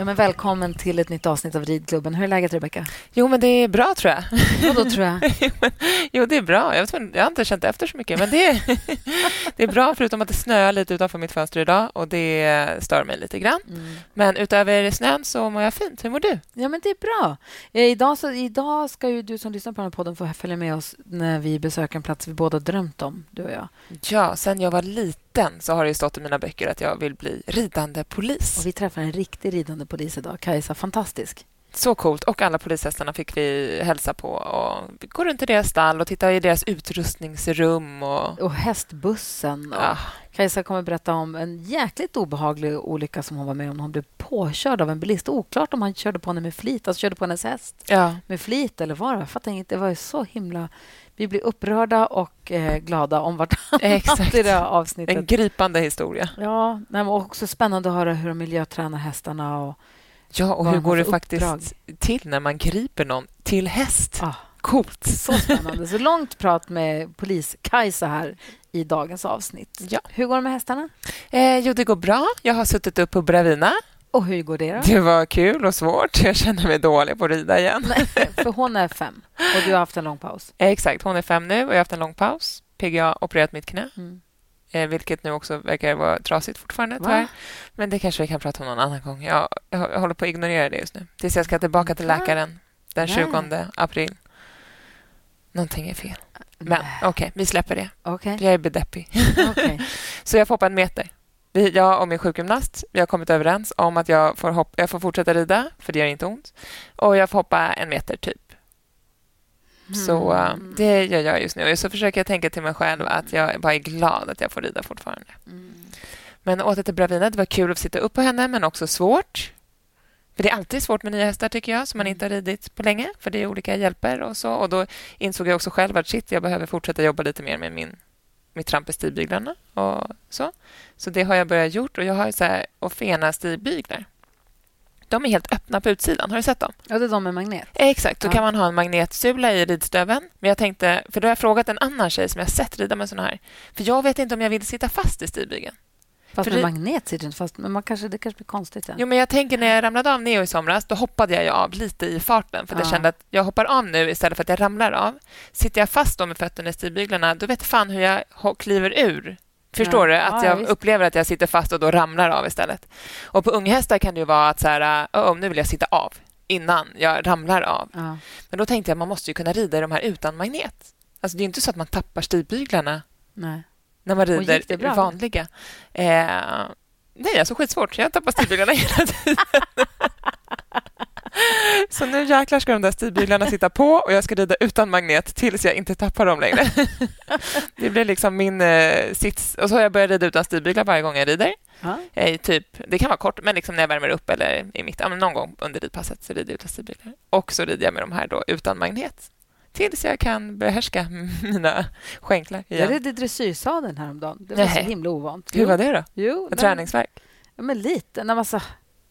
Ja, men välkommen till ett nytt avsnitt av Ridklubben. Hur är läget, Rebecka? Jo, men det är bra, tror jag. Vadå, tror jag? jo, det är bra. Jag, vet, jag har inte känt efter så mycket, men det är, det är bra, förutom att det snöar lite utanför mitt fönster idag och det stör mig lite grann. Mm. Men utöver snön så mår jag fint. Hur mår du? Ja, men det är bra. Eh, idag, så, idag ska ju du som lyssnar på den här podden få följa med oss när vi besöker en plats vi båda drömt om, du och jag. Ja, sen jag var liten så har det stått i mina böcker att jag vill bli ridande polis. Och vi träffar en riktig ridande polis idag. Kajsa, fantastisk. Så coolt. Och alla polishästarna fick vi hälsa på. Och vi går runt i deras stall och titta i deras utrustningsrum. Och, och hästbussen. Och ja. Kajsa kommer berätta om en jäkligt obehaglig olycka som hon var med om. Hon blev påkörd av en bilist. Oklart om han körde på henne med flit, alltså körde på hennes häst ja. med flit eller vad. Jag fattar inte. Det var så himla... Vi blir upprörda och eh, glada om vartannat i det här avsnittet. En gripande historia. Ja, men också spännande att höra hur de miljötränar hästarna. Och ja, och hur går det faktiskt till när man griper någon till häst? Ah, Coolt. Så spännande. Så långt prat med polis-Kajsa här i dagens avsnitt. Ja. Hur går det med hästarna? Eh, jo, det går bra. Jag har suttit upp på Bravina och hur går det då? Det var kul och svårt. Jag känner mig dålig på att rida igen. Nej, för hon är fem och du har haft en lång paus. Exakt, hon är fem nu och jag har haft en lång paus. PGA har opererat mitt knä. Mm. Eh, vilket nu också verkar vara trasigt fortfarande, tyvärr. Men det kanske vi kan prata om någon annan gång. Jag, jag, jag håller på att ignorera det just nu. Tills jag ska tillbaka till läkaren den 20 Nej. april. Någonting är fel. Men okej, okay, vi släpper det. Okay. Jag är bedeppig. Okay. Så jag får hoppa en meter. Jag och min sjukgymnast vi har kommit överens om att jag får, hoppa, jag får fortsätta rida, för det gör inte ont. Och jag får hoppa en meter, typ. Mm. Så uh, det gör jag just nu. Så försöker jag tänka till mig själv att jag bara är glad att jag får rida fortfarande. Mm. Men åter till Bravina. Det var kul att sitta upp på henne, men också svårt. För Det är alltid svårt med nya hästar, tycker jag, som man inte har ridit på länge. För det är olika hjälper och så. Och Då insåg jag också själv att shit, jag behöver fortsätta jobba lite mer med min mitt tramp i stigbyglarna och så. Så det har jag börjat gjort och jag har så här Ofena stigbyglar. De är helt öppna på utsidan. Har du sett dem? Ja, det är de med magnet. Exakt. Då ja. kan man ha en magnetsula i ridstöven. Men jag tänkte, för då har jag frågat en annan tjej som jag sett rida med såna här. För jag vet inte om jag vill sitta fast i stigbygeln. Fast med det... magnet sitter inte fast. Men man kanske, det kanske blir konstigt sen. Jo, men jag tänker när jag ramlade av Neo i somras, då hoppade jag av lite i farten. För ja. jag kände att jag hoppar av nu istället för att jag ramlar av. Sitter jag fast då med fötterna i stigbyglarna, då vet fan hur jag kliver ur. Förstår ja. du? Att jag ja, upplever att jag sitter fast och då ramlar av istället. Och på unghästar kan det ju vara att så här, oh, nu vill jag sitta av innan jag ramlar av. Men då tänkte jag att man måste ju kunna rida i de här utan magnet. Alltså, det är inte så att man tappar stigbyglarna. Nej när man rider det vanliga. Eh, nej, alltså skitsvårt. Jag tappar stigbyglarna hela tiden. Så nu jäklar ska de där stigbyglarna sitta på och jag ska rida utan magnet tills jag inte tappar dem längre. Det blir liksom min eh, sits. Och så har jag börjat rida utan stigbyglar varje gång jag rider. Eh, typ, det kan vara kort, men liksom när jag värmer upp eller i mitt, någon gång under ridpasset så rider jag utan stigbyglar. Och så rider jag med de här då utan magnet tills jag kan behärska mina skänklar igen. Jag ridde dressyrsadeln häromdagen. Det var Nej. så himla ovant. Hur var det då? Jo, Med träningsverk? Ja, men lite. När man så,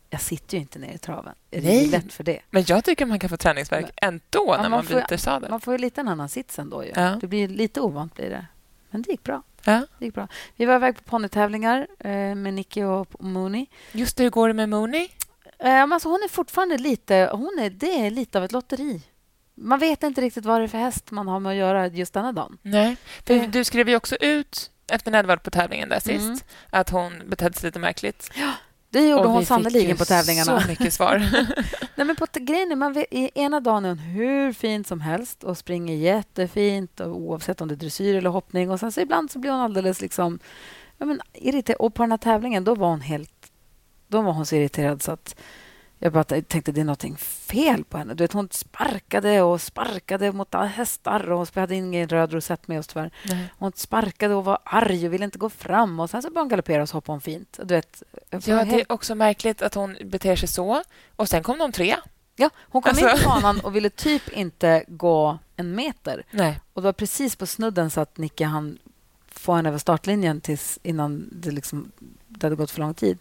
jag sitter ju inte ner i traven. Det är lätt för det. Men jag tycker man kan få träningsverk men, ändå när man, man får, byter sadel. Man får ju lite en annan sits ändå. Ju. Ja. Det blir lite ovant blir det. Men det gick bra. Ja. Det gick bra. Vi var iväg på ponnytävlingar eh, med Nicky och Mooney. Just det, hur går det med Mooney? Eh, alltså hon är fortfarande lite... Hon är, det är lite av ett lotteri man vet inte riktigt vad det är för häst man har med att göra just denna dagen. Nej, för du skrev ju också ut efter Nedvard på tävlingen där sist mm. att hon betedde sig lite märkligt. Ja, det gjorde och hon sannerligen på tävlingarna. så mycket svar. Nej, men på grejen är, man vet, ena dagen är hon hur fin som helst och springer jättefint och oavsett om det är dressyr eller hoppning. Och sen så ibland så blir hon alldeles liksom, ja, men, irriterad. Och på den här tävlingen då var hon helt... Då var hon så irriterad så att Jag bara tänkte det är någonting fel på henne. Du vet, hon sparkade och sparkade mot hästar. Och vi hade ingen röd rosett med oss tyvärr. Nej. Hon sparkade och var arg och ville inte gå fram. Och Sen så började hon galoppera och så hoppade hon fint. Du vet, ja, det är också märkligt att hon beter sig så. Och Sen kom de tre. Ja, hon kom alltså... in på banan och ville typ inte gå en meter. Nej. Och Det var precis på snudden så att Nicke han få henne över startlinjen tills innan det, liksom, det hade gått för lång tid.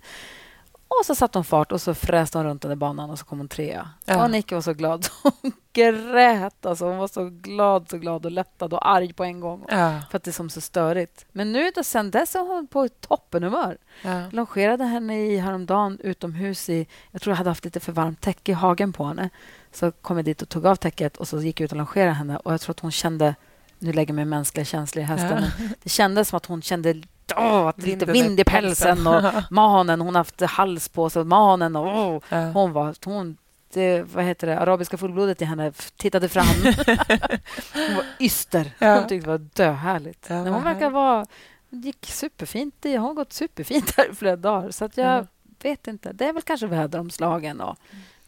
Och så satte hon fart och så fräste hon runt den banan och så kom hon trea. Ja. Nicke var så glad. Hon grät. Alltså. Hon var så glad, så glad och lättad och arg på en gång. Ja. För att det är som så störigt. Men nu då, sen dess är hon på toppenhumör. Ja. Longerade henne i häromdagen utomhus i... Jag tror jag hade haft lite för varmt täcke i hagen på henne. Så kom jag dit och tog av täcket och så gick jag ut och longerade henne. Och jag tror att hon kände... Nu lägger mig mänskliga känslor i hästen. Ja. Det kändes som att hon kände oh, lite vind i pälsen och manen. Hon har haft hals på sig, manen. Och, oh, ja. Hon var... Hon, det, vad heter det, arabiska fullblodet i henne tittade fram. hon var yster. Ja. Hon tyckte det var döhärligt. Ja, hon verkar vara... Hon gick superfint. hon har gått superfint här i flera dagar. Så att jag ja. vet inte. Det är väl kanske väderomslagen och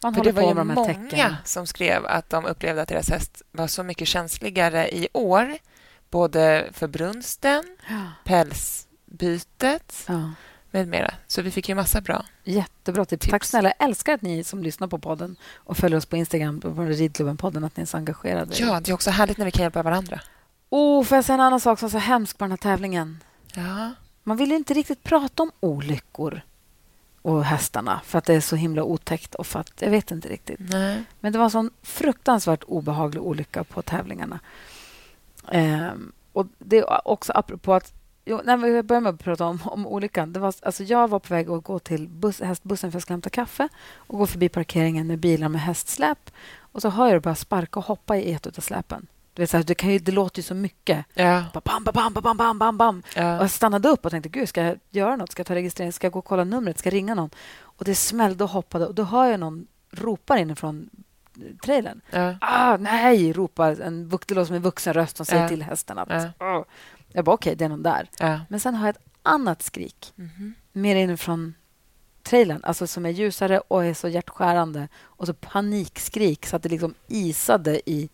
man För det var ju de många tecken. som skrev att de upplevde att deras häst var så mycket känsligare i år. Både för brunsten, ja. päls bytet ja. med mera. Så vi fick ju massa bra Jättebra tips. tips. Tack snälla. Jag älskar att ni som lyssnar på podden och följer oss på Instagram, på Ridklubben-podden, att ni är så engagerade. Ja, det är också härligt när vi kan hjälpa varandra. Oh, får jag säga en annan sak som var så hemsk på den här tävlingen? Ja. Man vill inte riktigt prata om olyckor och hästarna för att det är så himla otäckt och för att jag vet inte riktigt. Nej. Men det var en sån fruktansvärt obehaglig olycka på tävlingarna. Ehm, och det är också apropå att Jo, nej, vi börjar med att prata om, om olyckan. Det var, alltså jag var på väg att gå till buss, hästbussen för att hämta kaffe och gå förbi parkeringen med bilar med hästsläp. Och så hör jag det bara sparka och hoppa i ett av släpen. Du vet, så här, det, kan ju, det låter ju så mycket. Ja. Bam, bam, bam, bam, bam, bam, Ja. Och jag stannade upp och tänkte, gud, ska jag göra något? Ska jag ta registrering? Ska jag gå och kolla numret? Ska jag ringa någon? Och det smällde och hoppade och då hör jag någon ropa inifrån trailern. Ja. Ah, nej, ropar en vuktelås med vuxen röst som säger till hästen att oh. Jag bara, okej, okay, det är någon där. Ja. Men sen har jag ett annat skrik. Mm -hmm. Mer inifrån trailern, alltså som är ljusare och är så hjärtskärande. Och så panikskrik så att det liksom isade i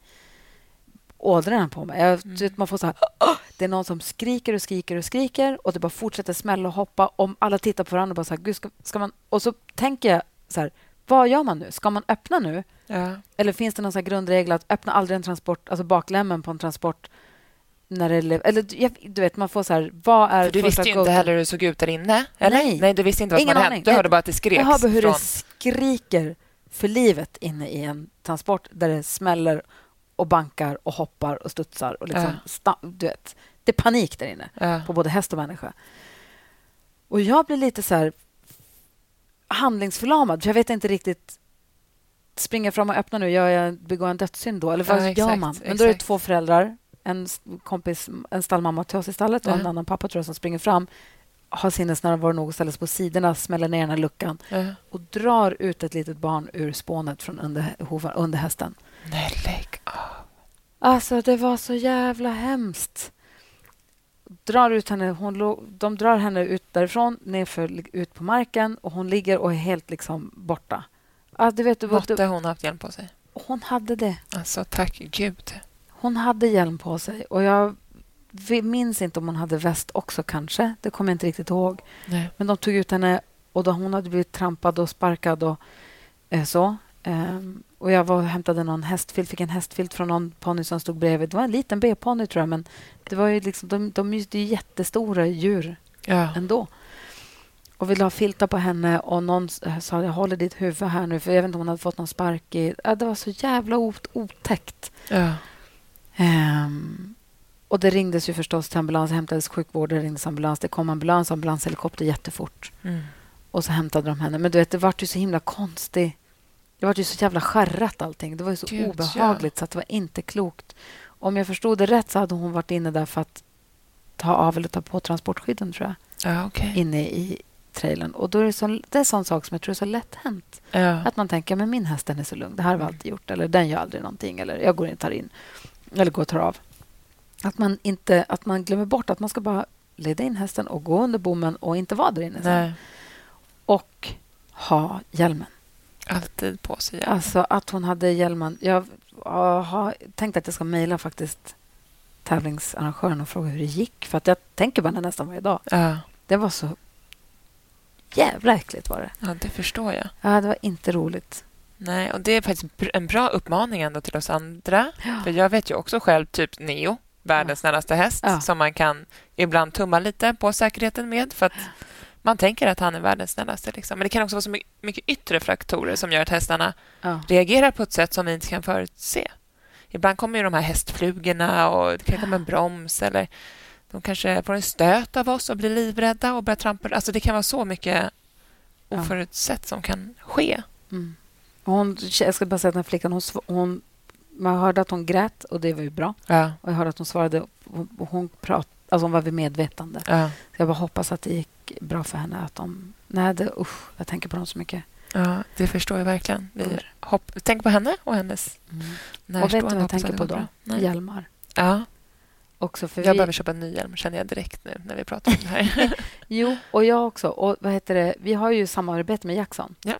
ådrorna på mig. Jag, mm. Man får så här... Det är någon som skriker och skriker och skriker och det bara fortsätter smälla och hoppa. Om alla tittar på varandra och bara så här, Gud, ska, ska man... Och så tänker jag så här, vad gör man nu? Ska man öppna nu? Ja. Eller finns det någon grundregel att öppna aldrig en transport, alltså baklämmen på en transport när det, eller, du vet, man får så här... Vad är För du visste ju inte heller hur det såg ut där inne? Eller? Nej. Nej, du visste inte vad som hade hänt. Du hörde bara att det skreks. Jag hörde hur från... det skriker för livet inne i en transport där det smäller och bankar och hoppar och studsar. Och liksom ja. du vet, det är panik där inne ja. på både häst och människa. Och jag blir lite så här handlingsförlamad, för jag vet inte riktigt springer fram och öppnar nu, gör jag, begår en dödssynd då? Eller vad ja, gör man? Men då är det två föräldrar en kompis, en stallmamma till oss i stallet och en annan pappa tror jag, som springer fram har sinnesnärvaro nog att ställa sig på sidorna, smäller ner den här luckan uh. och drar ut ett litet barn ur spånet från under, under hästen. Nej, lägg av. Alltså, det var så jävla hemskt. Drar ut henne, hon, de drar henne ut därifrån, nerför, ut på marken och hon ligger och är helt liksom borta. Alltså, du vet, Måtte hon haft hjälm på sig? Hon hade det. Alltså, tack Gud. Hon hade hjälm på sig. och Jag minns inte om hon hade väst också, kanske. Det kommer jag inte riktigt ihåg. Nej. Men de tog ut henne och då hon hade blivit trampad och sparkad och eh, så. Um, och Jag var och hämtade någon hästfilt, fick en hästfilt från någon ponny som stod bredvid. Det var en liten B-ponny, tror jag. Men det var ju liksom, de, de är ju jättestora djur ja. ändå. Och ville ha filtar på henne och någon sa jag håller ditt huvud här nu för jag vet inte om hon hade fått någon spark i... Ja, det var så jävla otäckt. Ja. Um, och Det ringdes ju förstås till ambulans, hämtades sjukvård, det ringdes ambulans. Det kom ambulans ambulanshelikopter jättefort. Mm. Och så hämtade de henne. Men du vet, det var ju så himla konstigt. Det var ju så jävla skärrat allting. Det var ju så Gud, obehagligt ja. så att det var inte klokt. Om jag förstod det rätt så hade hon varit inne där för att ta av eller ta på transportskydden, tror jag. Ja, okay. Inne i trailern. Och då är det, så, det är en sån sak som jag tror är så lätt hänt. Ja. Att man tänker, men min häst är så lugn. Det här har vi alltid gjort. Eller den gör aldrig någonting. Eller jag går in och tar in eller går och tar av. Att man, inte, att man glömmer bort att man ska bara leda in hästen och gå under bommen och inte vara där inne. Sen. Och ha hjälmen. Alltid på sig hjälm. Alltså att hon hade hjälmen. Jag har tänkt att jag ska mejla faktiskt tävlingsarrangören och fråga hur det gick. För att jag tänker på henne nästan varje dag. Ja. Det var så jävla äckligt var det. ja, det förstår jag. Ja, det var inte roligt. Nej, och Det är faktiskt en bra uppmaning ändå till oss andra. Ja. För Jag vet ju också själv typ Neo, världens snällaste häst Ja. som man kan ibland tumma lite på säkerheten med för att man tänker att han är världens snällaste. Liksom. Men det kan också vara så my- mycket yttre faktorer som gör att hästarna Ja. reagerar på ett sätt som vi inte kan förutse. Ibland kommer ju de här hästflugorna och det kan komma en broms eller de kanske får en stöt av oss och blir livrädda och börjar trampa. Alltså det kan vara så mycket Ja. oförutsett som kan ske. Mm. Och Hon, jag ska bara säga att den här flickan, hon, hon, man hörde att hon grät och det var ju bra. Ja. Och jag hörde att hon svarade och och hon, prat, alltså hon var vid medvetande. Ja. Så jag bara hoppas att det gick bra för henne. Att de, nej, det, usch, jag tänker på dem så mycket. Ja, det förstår jag verkligen. Vi Mm. hopp, tänk på henne och hennes Och närstående. vet du vad jag tänker på då? Nej. Hjälmar. Ja, Också för jag vi, behöver köpa en ny hjälm, känner jag direkt nu när vi pratar om det här. Jo, och jag också. Och vad heter det? Vi har ju samarbete med Jackson. Ja.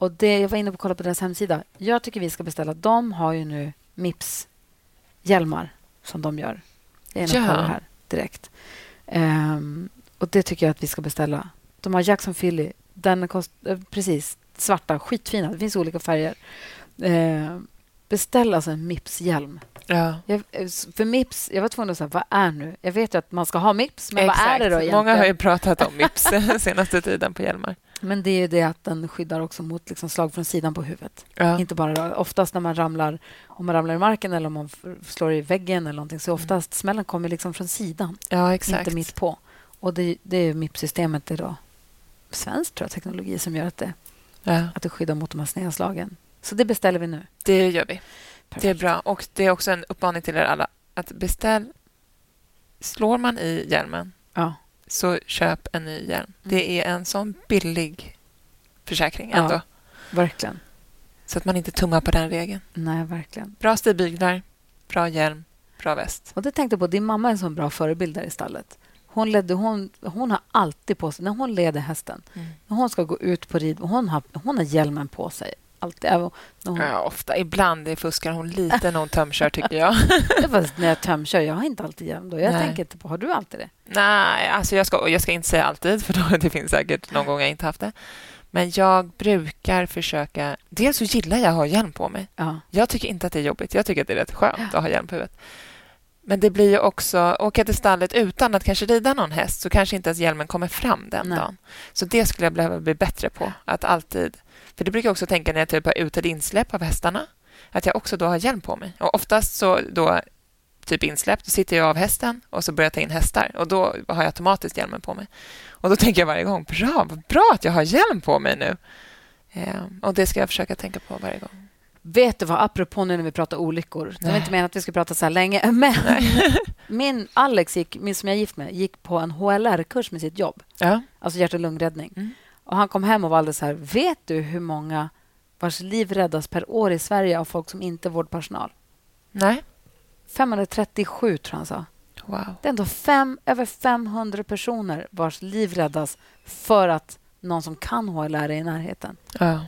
Och det, jag var inne och kollade på deras hemsida. Jag tycker vi ska beställa. De har ju nu Mips-hjälmar som de gör. Jag är och Ja. här direkt. Ehm, och det tycker jag att vi ska beställa. De har Jackson Philly. Den kost, eh, precis, svarta, skitfina. Det finns olika färger. Ehm, beställ alltså en Mips-hjälm. ja. Jag, eh, för Mips, jag var tvungen att säga, vad är nu? Jag vet ju att man ska ha Mips, men vad är det då egentligen? Många har ju pratat om Mips senaste tiden på hjälmar. Men det är ju det att den skyddar också mot liksom slag från sidan på huvudet. Ja. Inte bara oftast när man ramlar, om man ramlar i marken eller om man slår i väggen eller någonting, så oftast smällen kommer liksom från sidan, ja, inte mitt på. Och det, det är ju MIP-systemet, det är då svensk tror jag, teknologi som gör att det, Ja, att det skyddar mot de här sneda slagen. Så det beställer vi nu. det gör vi. Det är Perfekt. bra. Och Det är också en uppmaning till er alla att beställ... Slår man i hjälmen, Ja. Så köp en ny hjälm. Det är en sån billig försäkring Ja. ändå. Verkligen. Så att man inte tummar på den regeln. Nej, verkligen. Bra stigbyglar, bra hjälm, bra väst. Och det tänkte på, din mamma är en sån bra förebild där i stallet. Hon, ledde, hon, hon har alltid på sig, när hon leder hästen, Mm. när hon ska gå ut på rid, hon har, hon har hjälmen på sig. Alltid. Hon, Ja, ofta. Ibland fuskar hon lite när hon tömkör, tycker jag. var när jag tömkör, jag har inte alltid hjälm då. Jag Nej. tänker inte på, har du alltid det? Nej, alltså jag ska, jag ska inte säga alltid, för då, det finns säkert någon gång jag inte haft det. Men jag brukar försöka... Dels så gillar jag att ha hjälm på mig. Ja. Jag tycker inte att det är jobbigt. Jag tycker att det är rätt skönt att ha hjälm på huvudet. Men det blir ju också... Åka till stallet utan att kanske rida någon häst så kanske inte ens hjälmen kommer fram den Nej. dagen. Så det skulle jag behöva bli bättre på. Att alltid... För det brukar jag också tänka när jag typ har utad insläpp av hästarna. Att jag också då har hjälm på mig. Och oftast så då typ insläpp, då sitter jag av hästen och så börjar jag ta in hästar. Och då har jag automatiskt hjälmen på mig. Och då tänker jag varje gång, bra, vad bra att jag har hjälm på mig nu. Eh, och det ska jag försöka tänka på varje gång. Vet du vad, apropå nu när vi pratar olyckor. Det var inte meningen att vi skulle prata så här länge. Men min Alex, gick, min som jag är gift med, gick på en HLR-kurs med sitt jobb. Ja. Alltså hjärt och lungräddning. Mm. Och han kom hem och var alldeles så här, vet du hur många vars liv räddas per år i Sverige av folk som inte är vårdpersonal? Nej. 537 tror jag han sa. Wow. Det är ändå fem, över 500 personer vars liv räddas för att någon som kan HLR är i närheten. Ja.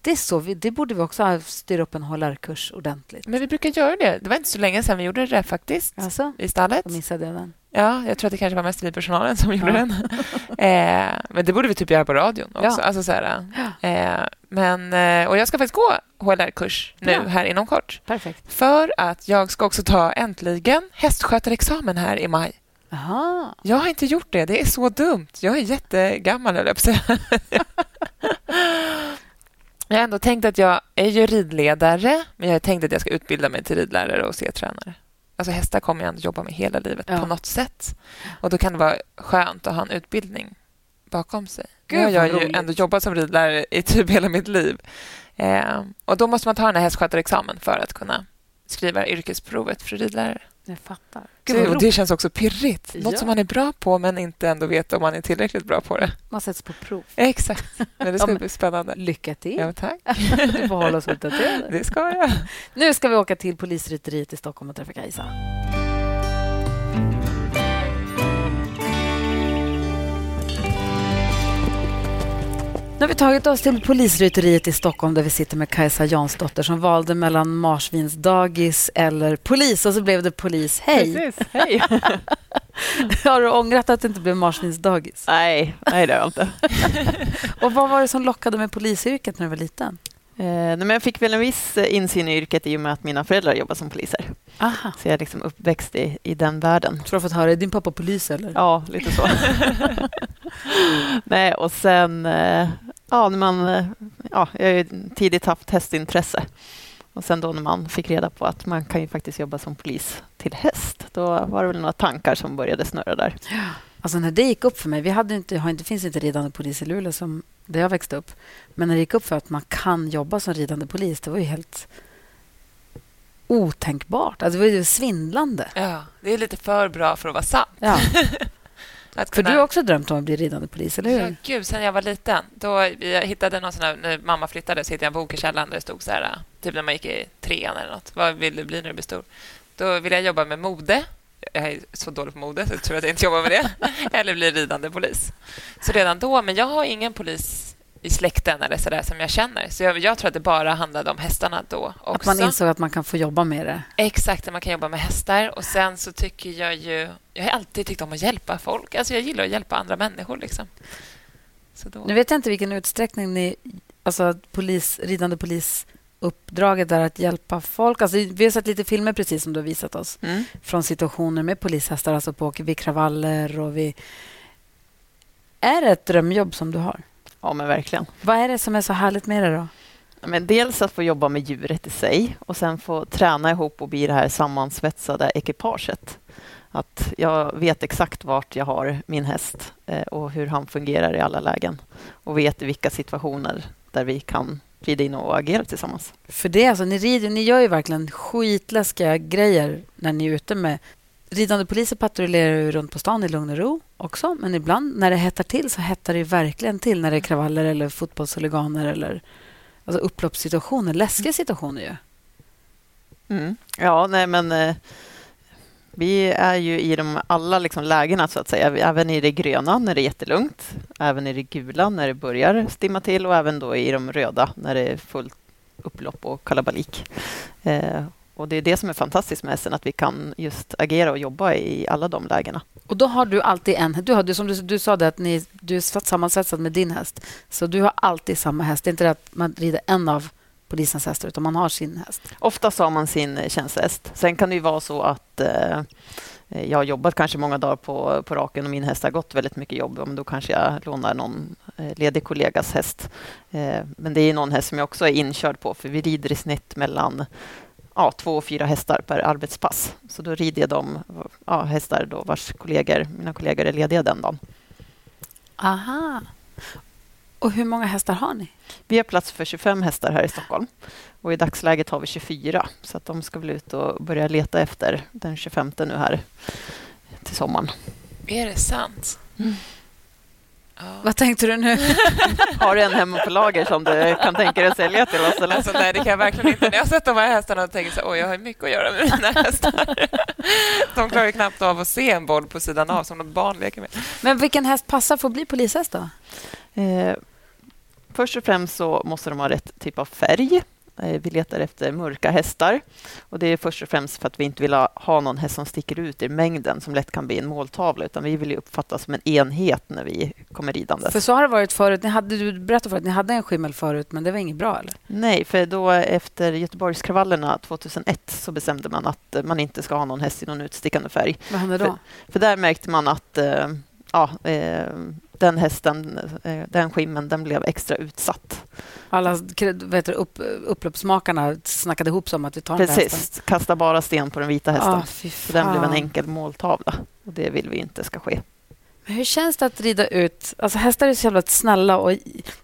Det, är så vi, det borde vi också styra upp en HLR-kurs ordentligt. Men vi brukar göra det. Det var inte så länge sedan vi gjorde det faktiskt. Alltså, I stallet. då missade jag den. Ja, jag tror att det kanske var mest vi personalen som gjorde Ja. den. eh, men det borde vi typ göra på radion också. Ja. Alltså, så här, eh, men, eh, och jag ska faktiskt gå HLR-kurs nu Ja. här inom kort. Perfekt. För att jag ska också ta äntligen hästskötarexamen här i maj. Aha. Jag har inte gjort det. Det är så dumt. Jag är jättegammal, höll jag på. Jag har ändå tänkt att jag är ju ridledare, men jag har tänkt att jag ska utbilda mig till ridlärare och C-tränare. Alltså hästar kommer jag ändå jobba med hela livet Ja. på något sätt. Och då kan det vara skönt att ha en utbildning bakom sig. Gud, nu har jag ju ändå jobbat som ridlärare i typ hela mitt liv. Eh, och då måste man ta den här hästskötarexamen för att kunna skriva yrkesprovet för ridlärare. Jag fattar. Gud, det känns också pirrigt. Något Ja. som man är bra på men inte ändå vet om man är tillräckligt bra på det. Man sätts på prov. Exakt. Men det ska Ja, men- bli spännande. Lycka till. Ja, tack. Du får hålla oss uppdaterade. Det ska jag. Nu ska vi åka till polisrytteriet i Stockholm och träffa Kajsa. Har vi tagit oss till polisrytteriet i Stockholm där vi sitter med Kajsa Jansdotter som valde mellan marsvinsdagis eller polis och så blev det polis. Hej! Precis, hej. har du ångrat att det inte blev marsvinsdagis? Nej, nej det har jag inte. och vad var det som lockade med polisyrket när du var liten? Eh, men jag fick väl en viss insyn i yrket i och med att mina föräldrar jobbar som poliser. Aha. Så jag är liksom uppväxt i, i den världen. Så du har fått höra, är din pappa polis eller? Ja, lite så. Nej, och sen, eh, ja, när man, eh, ja, jag har ju tidigt haft hästintresse. Och sen då när man fick reda på att man kan ju faktiskt jobba som polis till häst, då var det väl några tankar som började snurra där. Alltså när det gick upp för mig, vi hade inte, det finns inte ridande polis i Luleå som där jag växte upp. Men när det gick upp för att man kan jobba som ridande polis, det var ju helt otänkbart. Alltså det var ju svindlande. Ja, det är lite för bra för att vara sant. Ja. Kunna... För du har också drömt om att bli ridande polis, eller hur? Ja, gud, sen jag var liten. Då jag hittade någon sån här, när mamma flyttade så hittade jag en bok i källaren där det stod så här, typ när man gick i trean eller något. Vad vill du bli när du blir stor? Då ville jag jobba med mode. Jag är så dålig på mode, så jag tror att jag inte jobbar med det. eller bli ridande polis. Så redan då, men jag har ingen polis i släkten eller så där som jag känner. Så jag, jag, tror att det bara handlade om hästarna då också. Att man insåg att man kan få jobba med det? Exakt, att man kan jobba med hästar. Och sen så tycker jag ju... Jag har alltid tyckt om att hjälpa folk. Alltså jag gillar att hjälpa andra människor. Liksom. Så då... Nu vet jag inte vilken utsträckning ni... Alltså polis, ridande polis uppdraget är att hjälpa folk. Alltså, vi har sett lite filmer, precis som du har visat oss, mm. från situationer med polishästar, alltså på vid kravaller och vid... Är det ett drömjobb som du har? Ja, men verkligen. Vad är det som är så härligt med det då? Men dels att få jobba med djuret i sig och sen få träna ihop och bli det här sammansvetsade ekipaget. Att jag vet exakt vart jag har min häst eh, och hur han fungerar i alla lägen och vet i vilka situationer där vi kan rida in och agera tillsammans. För det alltså, ni, rider, ni gör ju verkligen skitläskiga grejer när ni är ute med ridande poliser patrullerar ju runt på stan i lugn och ro också. Men ibland när det hettar till så hettar det verkligen till när det är kravaller eller fotbollshuliganer eller alltså upploppssituationer. Läskiga situationer ju. Mm. Ja, nej men eh, vi är ju i de alla liksom lägena så att säga. Även i det gröna när det är jättelugnt. Även i det gula när det börjar stimma till och även då i de röda när det är fullt upplopp och kalabalik. Eh, och Det är det som är fantastiskt med hästen, att vi kan just agera och jobba i alla de lägena. Och då har du alltid en... Du, har, som du, du sa, det att ni, du är sammansvetsad med din häst. Så du har alltid samma häst. Det är inte det att man rider en av polisens hästar, utan man har sin häst. Oftast har man sin tjänstehäst. Sen kan det ju vara så att eh, jag har jobbat kanske många dagar på, på raken och min häst har gått väldigt mycket jobb. Men då kanske jag lånar någon eh, ledig kollegas häst. Eh, men det är någon häst som jag också är inkörd på, för vi rider i snitt mellan ja, två och fyra hästar per arbetspass. Så då rider jag de ja, hästar då vars kollegor, mina kollegor är lediga den dagen. Aha. Och hur många hästar har ni? Vi har plats för 25 hästar här i Stockholm. Och I dagsläget har vi 24, så att de ska väl ut och börja leta efter den 25 nu här till sommaren. Är det sant? Mm. Ja. Vad tänkte du nu? Har du en hemma på lager som du kan tänka dig att sälja till oss? Eller? Alltså, nej, det kan jag verkligen inte. När jag har sett de här hästarna och tänker så jag har mycket att göra med mina hästar. De klarar knappt av att se en boll på sidan av som något barn leker med. Men vilken häst passar för att bli polishäst då? Eh, först och främst så måste de ha rätt typ av färg. Eh, vi letar efter mörka hästar. Och Det är först och främst för att vi inte vill ha någon häst som sticker ut i mängden som lätt kan bli en måltavla, utan vi vill uppfattas som en enhet när vi kommer ridande. För så har det varit förut. Ni hade, du berättade förut att ni hade en skimmel förut, men det var inget bra? eller? Nej, för då efter Göteborgskravallerna 2001 så bestämde man att man inte ska ha någon häst i någon utstickande färg. Vad hände då? För, för där märkte man att eh, ja, eh, den hästen, eh, den skimmen, den blev extra utsatt. Alla vet du, upp, upploppsmakarna snackade ihop sig om att vi tar Precis, den hästen. kasta bara sten på den vita hästen. Ah, så den blev en enkel måltavla. Och det vill vi inte ska ske. Men hur känns det att rida ut... Alltså hästar är så jävla snälla och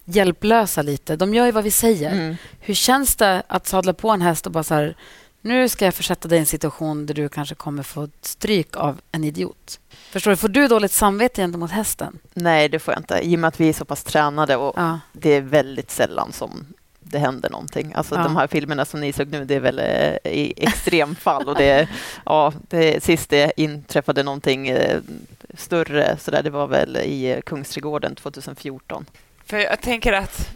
hjälplösa lite. De gör ju vad vi säger. Mm. Hur känns det att sadla på en häst och bara så här... Nu ska jag försätta dig i en situation där du kanske kommer få stryk av en idiot. Förstår du? Får du dåligt samvete gentemot hästen? Nej, det får jag inte. I och med att vi är så pass tränade och ja. det är väldigt sällan som det händer någonting. Alltså ja. De här filmerna som ni såg nu, det är väl eh, i extremfall. och det, ja, det, sist det inträffade någonting eh, större, så där, det var väl i Kungsträdgården 2014. För jag tänker att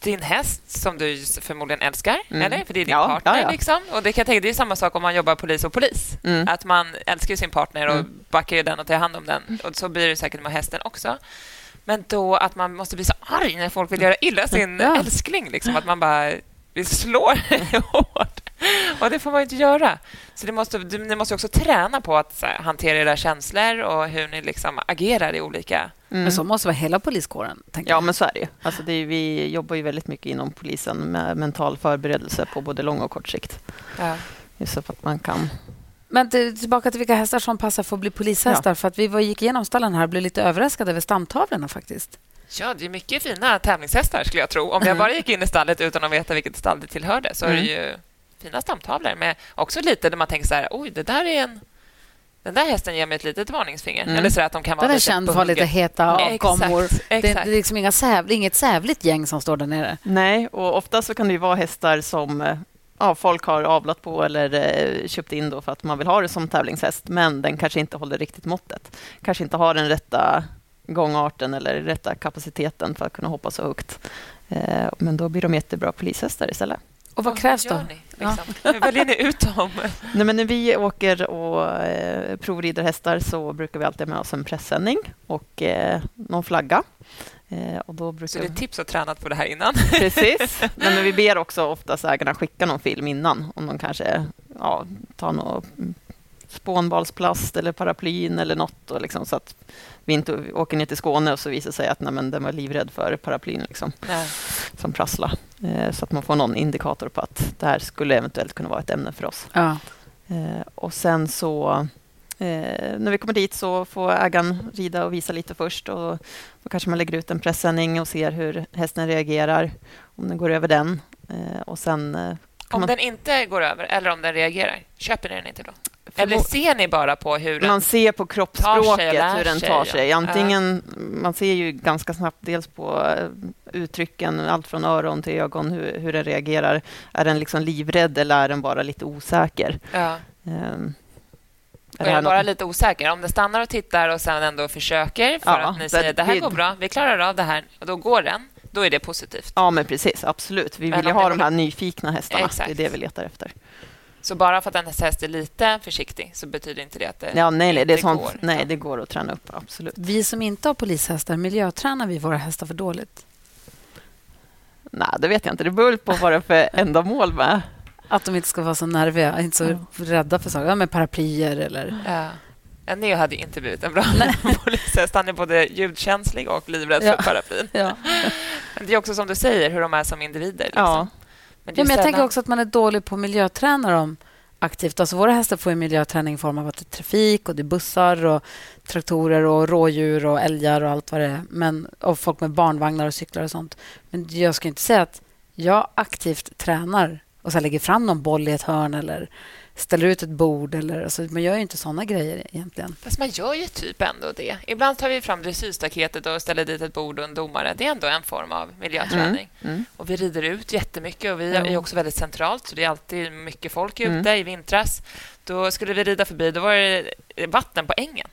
din häst, som du förmodligen älskar, mm. eller? För det är din ja, partner. Ja, ja. Liksom. Och det kan jag tänka, det är samma sak om man jobbar polis och polis. Mm. Att man älskar sin partner och mm. backar den och tar hand om den. Och så blir det säkert med hästen också. Men då att man måste bli så arg när folk vill göra illa sin älskling. Liksom. Att man bara vill slå hårt. Och det får man inte göra. Så det måste, ni måste också träna på att här, hantera era känslor och hur ni liksom agerar i olika... Mm. Men så måste vara hela poliskåren. ja, jag. men så är det ju. Alltså det är, vi jobbar ju väldigt mycket inom polisen med mental förberedelse på både lång och kort sikt. Ja. Just så att man kan men tillbaka till vilka hästar som passar för att bli polishästar. Ja. För att vi gick igenom stallen här och blev lite överraskade över stamtavlorna faktiskt. Ja, det är mycket fina tävlingshästar skulle jag tro. Om jag bara gick in i stallet utan att veta vilket stall det tillhörde så är det mm. ju fina stamtavlor. Men också lite där man tänker så här, oj, det där är en den där hästen ger mig ett litet varningsfinger. Mm. Eller så att de kan vara den är känd för lite heta avkommor. Det, det, är liksom inga säv, inget sävligt gäng som står där nere. Nej, och ofta så kan det vara hästar som eh, ja, folk har avlat på eller eh, köpt in då för att man vill ha det som tävlingshäst, men den kanske inte håller riktigt måttet. Kanske inte har den rätta gångarten eller rätta kapaciteten för att kunna hoppa så högt. Eh, men då blir de jättebra polishästar istället. Och vad krävs då? Ni, liksom? ja. Väljer ni ut dem? Nej, men när vi åker och eh, provrider hästar så brukar vi alltid ha med oss en pressändning och eh, någon flagga. Eh, och då brukar... Så det är tips att tränat på det här innan? Precis. Nej, men vi ber också ofta ägarna skicka någon film innan om de kanske ja, tar någon spånbalsplast eller paraplyn eller något och liksom, så att vi inte åker ner till Skåne och så visar sig att nej, men den var livrädd för paraplyn liksom, som prasslar. Eh, så att man får någon indikator på att det här skulle eventuellt kunna vara ett ämne för oss. Ja. Eh, och sen så Eh, när vi kommer dit så får ägaren rida och visa lite först. Och då kanske man lägger ut en pressändning och ser hur hästen reagerar, om den går över den. Eh, och sen, eh, om man... den inte går över eller om den reagerar, köper ni den inte då? Eller ser ni bara på hur den Man ser på kroppsspråket hur den tar sig. Antingen, ja. Man ser ju ganska snabbt dels på eh, uttrycken, allt från öron till ögon, hur, hur den reagerar. Är den liksom livrädd eller är den bara lite osäker? Ja. Um, är jag är bara något... lite osäker. Om den stannar och tittar och sen ändå försöker för ja, att ni säger att det här går bra, vi klarar av det här, och då går den, då är det positivt. Ja, men precis. Absolut. Vi vill ju ha de här nyfikna hästarna. Exakt. Det är det vi letar efter. Så bara för att en häst är lite försiktig så betyder inte det att det ja, nej, nej, det är sånt, går? Nej, det går att träna upp. Absolut. Vi som inte har polishästar, miljötränar vi våra hästar för dåligt? Nej, det vet jag inte. Det beror på vad det är för ändamål med. Att de inte ska vara så nerviga, inte så ja. rädda för saker. Ja, med paraplyer eller... Ja. Ja, Neo hade inte blivit en bra polishäst. Han är både ljudkänslig och livrädd ja. för paraplyn. Ja. Men det är också som du säger, hur de är som individer. Liksom. Ja. Men, ja, men jag tänker också att man är dålig på att miljöträna dem aktivt. Alltså våra hästar får miljöträning i form av att det är trafik och det är bussar och traktorer och rådjur och älgar och allt vad det är. Men, och folk med barnvagnar och cyklar och sånt. Men jag ska inte säga att jag aktivt tränar och så lägger fram någon boll i ett hörn eller ställer ut ett bord. Eller, alltså, man gör ju inte såna grejer egentligen. Fast man gör ju typ ändå det. Ibland tar vi fram dressyrstaketet och ställer dit ett bord och en domare. Det är ändå en form av miljöträning. Mm. Mm. Och vi rider ut jättemycket och vi är också väldigt centralt så det är alltid mycket folk ute. Mm. I vintras då skulle vi rida förbi, då var det vatten på ängen.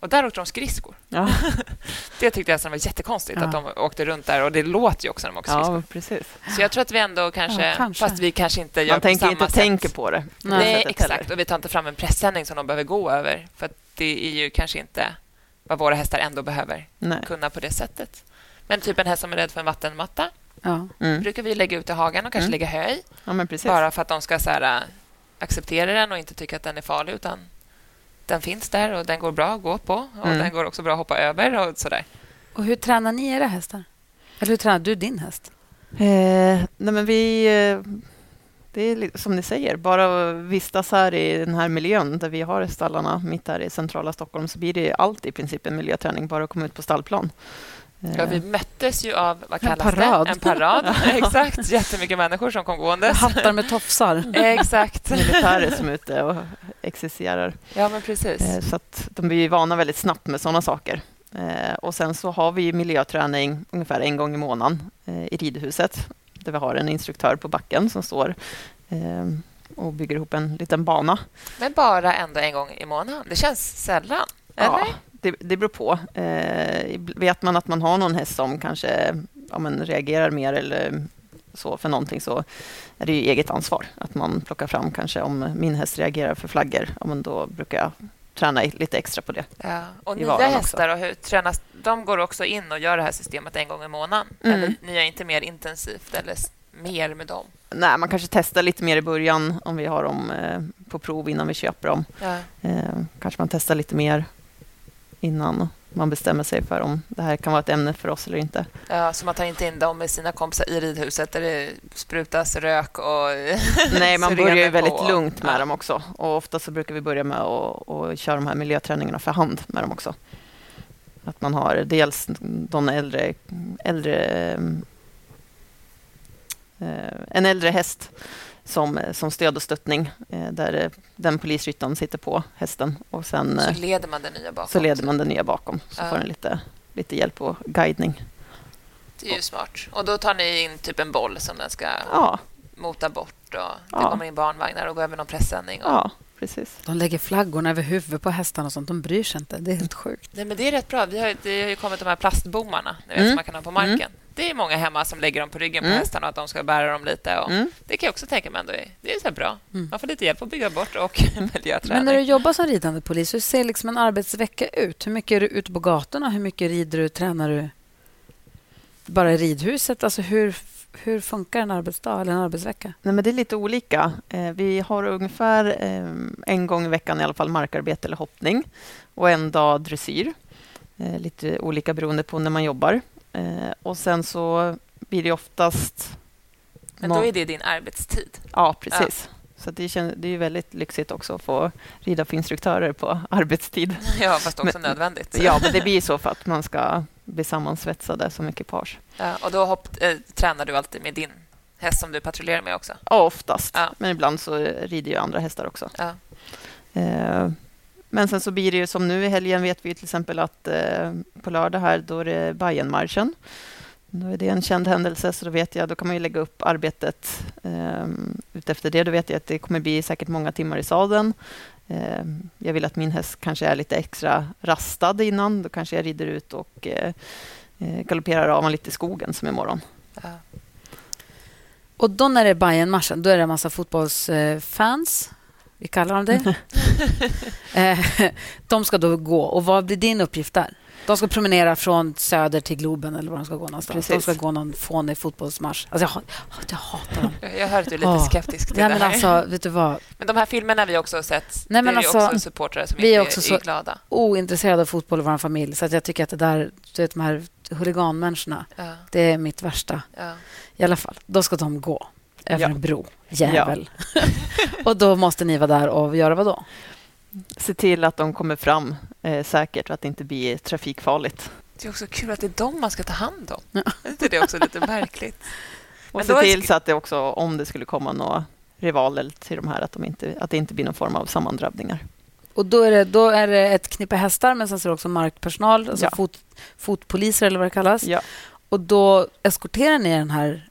Och där åkte de skridskor. Ja. det tyckte jag var jättekonstigt, ja. att de åkte runt där. Och det låter ju också när de åker skridskor. Ja, precis. Så jag tror att vi ändå kanske, ja, kanske. fast vi kanske inte gör Man tänker på inte sätt. tänker på det. Nej, Nej exakt. Heller. Och vi tar inte fram en pressändning som de behöver gå över. För det är ju kanske inte vad våra hästar ändå behöver Nej. kunna på det sättet. Men typ en häst som är rädd för en vattenmatta ja. mm. brukar vi lägga ut i hagen och kanske mm. lägga hö. Ja, bara för att de ska så här, äh, acceptera den och inte tycka att den är farlig. utan den finns där och den går bra att gå på. Och mm. Den går också bra att hoppa över. och sådär. Och Hur tränar ni era hästar? Eller hur tränar du din häst? Eh, nej men vi... Eh, det är som ni säger, bara vistas här i den här miljön där vi har stallarna mitt här i centrala Stockholm så blir det alltid i princip en miljöträning bara att komma ut på stallplan. Ja, vi möttes ju av vad kallas en parad. Det? En parad. Exakt. Jättemycket människor som kom gående. Hattar med tofsar. Exakt. Militärer som är ute och exercerar. Ja, men precis. Eh, så att de blir vana väldigt snabbt med sådana saker. Eh, och sen så har vi miljöträning ungefär en gång i månaden eh, i ridhuset där vi har en instruktör på backen som står och bygger ihop en liten bana. Men bara ändå en gång i månaden? Det känns sällan. Eller? Ja, det, det beror på. Eh, vet man att man har någon häst som kanske ja, men reagerar mer eller så för någonting så är det ju eget ansvar att man plockar fram kanske om min häst reagerar för flaggor, ja, men då brukar jag träna lite extra på det. Ja. Och nya hästar, och hur tränas, de går också in och gör det här systemet en gång i månaden? Mm. Eller ni gör inte mer intensivt eller mer med dem? Nej, man kanske testar lite mer i början om vi har dem eh, på prov innan vi köper dem. Ja. Eh, kanske man testar lite mer innan man bestämmer sig för om det här kan vara ett ämne för oss eller inte. Ja, så man tar inte in dem med sina kompisar i ridhuset där det sprutas rök och Nej, man börjar ju väldigt lugnt med ja. dem också. Och ofta så brukar vi börja med att, att köra de här miljöträningarna för hand med dem också. Att man har dels de äldre, äldre eh, en äldre häst som, som stöd och stöttning eh, där den polisryttaren sitter på hästen. Och sen, så eh, leder man den nya bakom? Så leder man den nya bakom. Så ja. får den lite, lite hjälp och guidning. Det är ju smart. Och då tar ni in typ en boll som den ska ja. mota bort och det ja. kommer in barnvagnar och går över någon pressändning. Och... Ja, precis. De lägger flaggorna över huvudet på hästarna och sånt. De bryr sig inte. Det är helt sjukt. Nej, men det är rätt bra. Vi har, det har ju kommit de här plastbommarna vet, mm. som man kan ha på marken. Mm det är många hemma som lägger dem på ryggen på mm. hästarna och att de ska bära dem lite. Och mm. Det kan jag också tänka mig ändå är, det är så bra. Mm. Man får lite hjälp att bygga bort och miljöträning. Men när du jobbar som ridande polis, hur ser liksom en arbetsvecka ut? Hur mycket är du ute på gatorna? Hur mycket rider du? Tränar du bara i ridhuset? Alltså hur, hur funkar en arbetsdag eller en arbetsvecka? Nej, men det är lite olika. Eh, vi har ungefär eh, en gång i veckan i alla fall markarbete eller hoppning och en dag dressyr. Eh, lite olika beroende på när man jobbar. Eh, och sen så blir det oftast... Men då är det din arbetstid? Ja, precis. Ja. Så det, känns, det är väldigt lyxigt också att få rida för instruktörer på arbetstid. Ja, fast också men, nödvändigt. Ja, men det blir så för att man ska bli sammansvetsade som ekipage. Ja, och då hopp, äh, tränar du alltid med din häst som du patrullerar med också? Ja, oftast. Ja. Men ibland så rider jag andra hästar också. Ja. Eh, men sen så blir det ju som nu i helgen vet vi till exempel att eh, på lördag här då är det Bajenmarschen. Då är det en känd händelse så då vet jag, då kan man ju lägga upp arbetet eh, utefter det. Då vet jag att det kommer bli säkert många timmar i sadeln. Eh, jag vill att min häst kanske är lite extra rastad innan. Då kanske jag rider ut och eh, eh galopperar av honom lite i skogen som imorgon. Ja. Och då när det är Bajenmarschen, då är det en massa fotbollsfans vi kallar dem det. Eh, de ska då gå. Och Vad blir din uppgift där? De ska promenera från Söder till Globen eller var de ska gå någonstans. Precis. De ska gå någon fånig fotbollsmarsch. Alltså jag, jag hatar dem. Jag hör att du är lite oh. skeptisk till Nej, det men Alltså, vet du vad? Men de här filmerna vi också har sett, Nej, men det är alltså, också supportrar som vi är också är, är glada. ointresserade av fotboll i vår familj. Så att jag tycker att det där, du vet, de här huliganmänniskorna, ja. det är mitt värsta. Ja. I alla fall, då ska de gå över ja. en bro. Jävel. Ja. och då måste ni vara där och göra vad då? Se till att de kommer fram eh, säkert och att det inte blir trafikfarligt. Det är också kul att det är dem man ska ta hand om. Ja. Det är också lite märkligt. och se till så att det också, om det skulle komma några rivaler till de här, att, de inte, att det inte blir någon form av sammandrabbningar. Och då är, det, då är det ett knippe hästar, men sen så är det också markpersonal, alltså ja. fot, fotpoliser eller vad det kallas. Ja. Och då eskorterar ni den här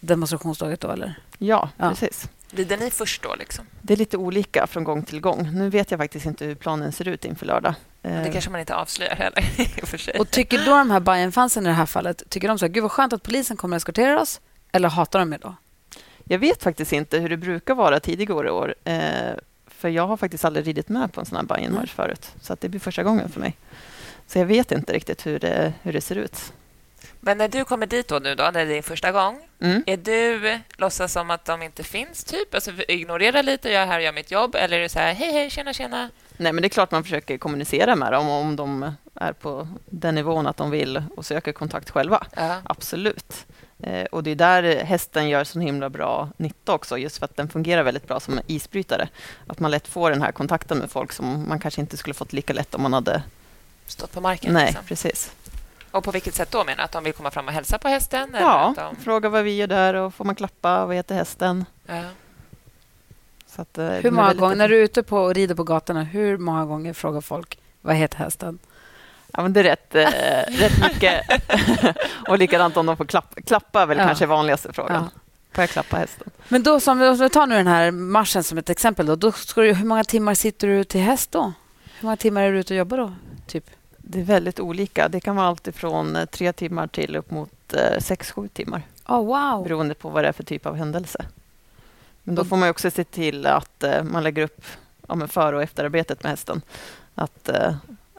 demonstrationståget då, eller? Ja, ja. precis. Rider ni först då? Liksom? Det är lite olika från gång till gång. Nu vet jag faktiskt inte hur planen ser ut inför lördag. Det eh, kanske man inte avslöjar heller. för sig. Och tycker då de här Bayern-fansen i det här fallet, tycker de så här, gud vad skönt att polisen kommer att eskortera oss? Eller hatar de er då? Jag vet faktiskt inte hur det brukar vara tidigare år. Eh, för jag har faktiskt aldrig ridit med på en sån här Bayern-marsch förut. Så att det blir första gången för mig. Så jag vet inte riktigt hur det, hur det ser ut. Men när du kommer dit då nu då, när det är din första gång, mm. är du låtsas som att de inte finns, typ? Alltså ignorera lite, jag är här och gör mitt jobb, eller är det så här, hej, hej, tjena, tjena? Nej, men det är klart man försöker kommunicera med dem om de är på den nivån att de vill och söker kontakt själva. Ja. Absolut. Eh, och det är där hästen gör så himla bra nytta också, just för att den fungerar väldigt bra som isbrytare. Att man lätt får den här kontakten med folk som man kanske inte skulle fått lika lätt om man hade stått på marken. Nej, liksom. precis. Och på vilket sätt då? Menar att de vill komma fram och hälsa på hästen? Ja, de... fråga vad vi gör där och får man klappa? Vad heter hästen? Ja. Att, eh, hur många gånger, när du är ute på och rider på gatorna, hur många gånger frågar folk vad heter hästen? Ja, men det är rätt, eh, rätt mycket. och likadant om de får klapp, klappa, väl ja. kanske vanligaste frågan. Ja. Får jag klappa hästen? Men då, som vi tar nu den här marschen som ett exempel. Då, då ska du, hur många timmar sitter du till häst då? Hur många timmar är du ute och jobbar då? Typ? Det är väldigt olika. Det kan vara allt ifrån eh, tre timmar till upp mot eh, sex, sju timmar. Oh, wow. Beroende på vad det är för typ av händelse. Men då får man också se till att eh, man lägger upp ja, före och efterarbetet med hästen. Att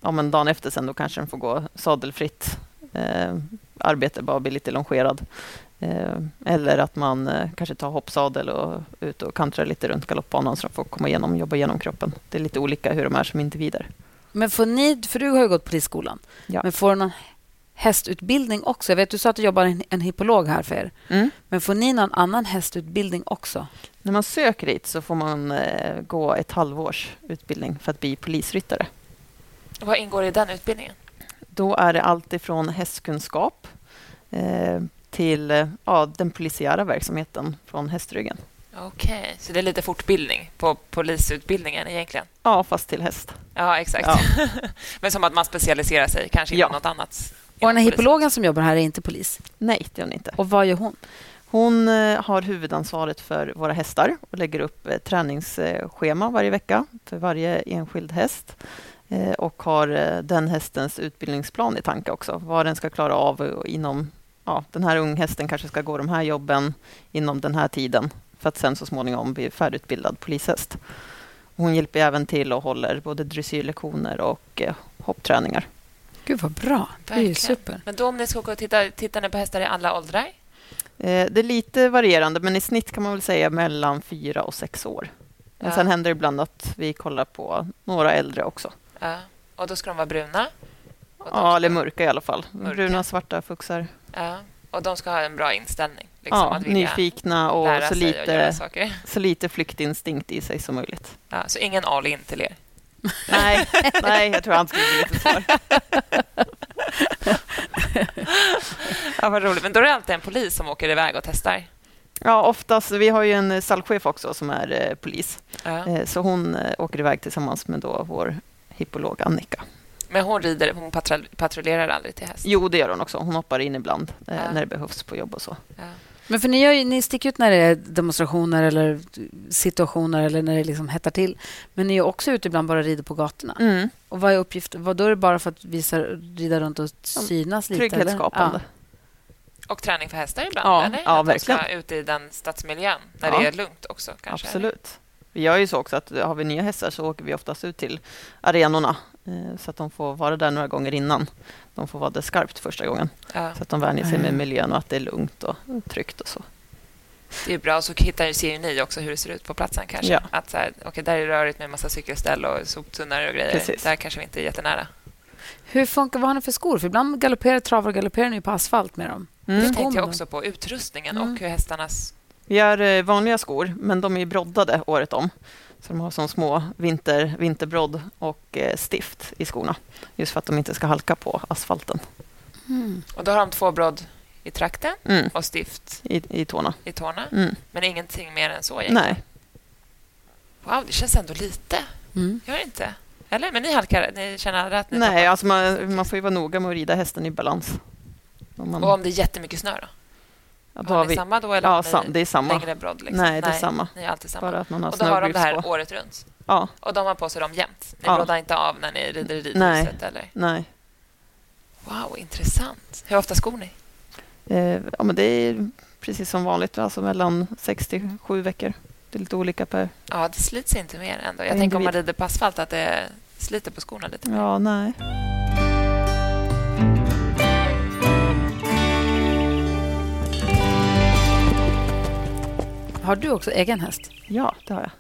ja, men dagen efter sen då kanske den får gå sadelfritt eh, arbete, bara bli lite longerad. Eh, eller att man eh, kanske tar hoppsadel och ut och kantrar lite runt galoppbanan så de får komma igenom, jobba igenom kroppen. Det är lite olika hur de är som individer. Men får ni, för du har ju gått polisskolan, Ja. men får du någon hästutbildning också? Jag vet, du sa att du jobbar en, en hippolog här för er. Mm. Men får ni någon annan hästutbildning också? När man söker hit så får man eh, gå ett halvårs utbildning för att bli polisryttare. Vad ingår i den utbildningen? Då är det allt ifrån hästkunskap eh, till eh, ja, den polisiära verksamheten från hästryggen. Okej, så det är lite fortbildning på polisutbildningen egentligen? Ja, fast till häst. Ja, exakt. Ja. Men som att man specialiserar sig kanske inom Ja. något annat. Och den här hippologen som jobbar här är inte polis. Nej, det är hon inte. Och vad gör hon? Hon eh, har huvudansvaret för våra hästar och lägger upp eh, träningsschema varje vecka för varje enskild häst. Eh, och har den hästens utbildningsplan i tanke också. Vad den ska klara av och inom... Ja, den här unghästen kanske ska gå de här jobben inom den här tiden för att sen så småningom bli färdigutbildad polishäst. Hon hjälper även till och håller både dressyrlektioner och eh, hoppträningar. Gud, vad bra. Det är ju super. Men då om ni ska åka och titta, tittar ni på hästar i alla åldrar? Eh, Det är lite varierande, men i snitt kan man väl säga mellan fyra och sex år. Men Ja. sen händer det ibland att vi kollar på några äldre också. Ja. Och då ska de vara bruna? Ja, eller mörka i alla fall. Mörka. Bruna, svarta fuxar. Ja. Och de ska ha en bra inställning? Liksom, Ja, att nyfikna och så och lite, saker. så lite flyktinstinkt i sig som möjligt. Ja, så ingen all in till er? Nej, nej jag tror han skulle bli lite svår. Ja, vad roligt. Men då är det alltid en polis som åker iväg och testar? Ja, oftast. Vi har ju en stallchef också som är eh, polis. Ja. Eh, så hon eh, åker iväg tillsammans med då vår hippolog Annika. Men hon rider, hon patrull- patrullerar aldrig till häst? Jo, det gör hon också. Hon hoppar in ibland eh, Ja. när det behövs på jobb och så. Ja. Men för ni, gör ju, ni sticker ut när det är demonstrationer eller situationer eller när det liksom hettar till. Men ni är också ute ibland bara rider på gatorna. Mm. Och vad är uppgiften? Vad då är det bara för att visa, rida runt och synas lite? Trygghetsskapande. Och träning för hästar ibland? Ja, eller? ja, att de ska verkligen. ut i den stadsmiljön när Ja. det är lugnt också? Kanske, Absolut. Vi gör ju så också att har vi nya hästar så åker vi oftast ut till arenorna eh, så att de får vara där några gånger innan. De får vara där skarpt första gången Ja, så att de vänjer sig med miljön och att det är lugnt och tryggt och så. det är bra. Så hittar, ser ju ni också hur det ser ut på platsen kanske. Ja. Att så här, okej, där är det rörigt med massa cykelställ och soptunnor och grejer. Precis. Där kanske vi inte är jättenära. Hur funkar, vad har ni för skor? För ibland galopperar travar och galopperar ni på asfalt med dem. Det Mm. tänkte jag också på. Utrustningen Mm. och hur hästarnas... Vi har eh, vanliga skor men de är broddade året om. Så de har som små vinter, vinterbrodd och eh, stift i skorna. Just för att de inte ska halka på asfalten Och då har de två brodd i trakten mm. och stift i, i tårna. i tårna. Mm. Men ingenting mer än så egentligen. Nej, Wow, det känns ändå lite. Mm. Gör det inte? Eller? Men ni halkar? Ni känner aldrig att ni Nej tappar? alltså man, man får ju vara noga med att rida hästen i balans. Om man, Och om det är jättemycket snö då? Ja, då har har ni vi, samma då? Eller ja, sam, det är samma. längre brodd? Liksom? Nej, det är samma. Ni är samma. Bara att man har och då har de det här på. året runt? Ja, Och de har på sig dem jämt? Ni Ja. broddar inte av när ni rider i Nej. ridhuset? Eller? nej. Wow, intressant. Hur ofta skor ni? Eh, ja, men det är precis som vanligt, alltså mellan 6 till 7 veckor. Det är lite olika per... Ja, det slits inte mer ändå. Jag tänker om man rider på asfalt att det sliter på skorna lite mer. Ja, nej. Har du också egen häst? Ja, det har jag.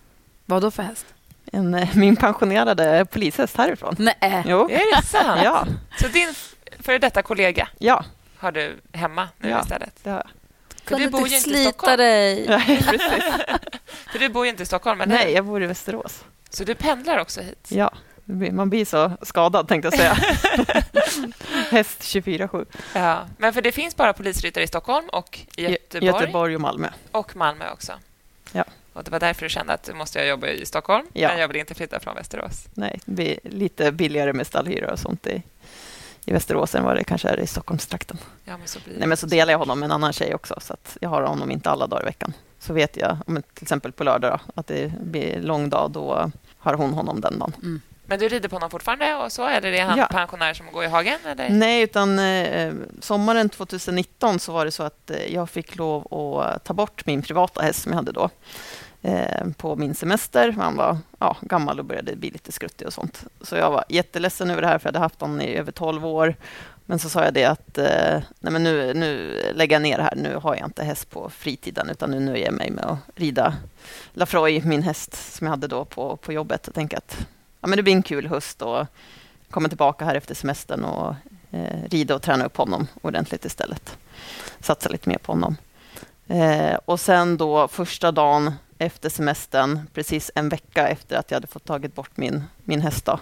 Vad då för häst? En, eh, min pensionerade polishäst härifrån. Nej. Jo. Är det sant? Ja, Så din före detta kollega ja, har du hemma nu Ja. istället? det har jag. För du bor inte ju inte i Stockholm. dig. Nej, precis. För du bor ju inte i Stockholm, eller Nej, jag bor i Västerås. Så du pendlar också hit? Ja, man blir så skadad tänkte jag säga. Häst 24-7. Ja. Men för det finns bara polisryttare i Stockholm och Göteborg, Göteborg och Malmö. och Malmö också. Ja. Och det var därför du kände att du måste jobba i Stockholm, Ja. men jag vill inte flytta från Västerås. Nej, det blir lite billigare med stallhyra och sånt i, i Västerås än vad det kanske är i Stockholmstrakten. Ja, men så blir. Nej, men så delar jag honom med en annan tjej också, så att jag har honom inte alla dagar i veckan. Så vet jag, om till exempel på lördag, då, att det blir lång dag, då har hon honom den dagen. Men du rider på honom fortfarande och så, eller är han Ja. pensionär som går i hagen? Eller? Nej, utan eh, sommaren 2019 så var det så att eh, jag fick lov att ta bort min privata häst som jag hade då eh, på min semester. Han var ja, gammal och började bli lite skruttig och sånt. Så jag var jätteledsen över det här för jag hade haft honom i över 12 år. Men så sa jag det att eh, nej men nu, nu lägger jag ner det här. Nu har jag inte häst på fritiden utan nu nöjer jag mig med att rida Lafroy, min häst som jag hade då på, på jobbet. Jag tänker att ja, men det blir en kul höst och komma tillbaka här efter semestern och eh, rida och träna upp honom ordentligt istället. Satsa lite mer på honom. Eh, och sen då första dagen efter semestern, precis en vecka efter att jag hade fått tagit bort min, min häst. Då,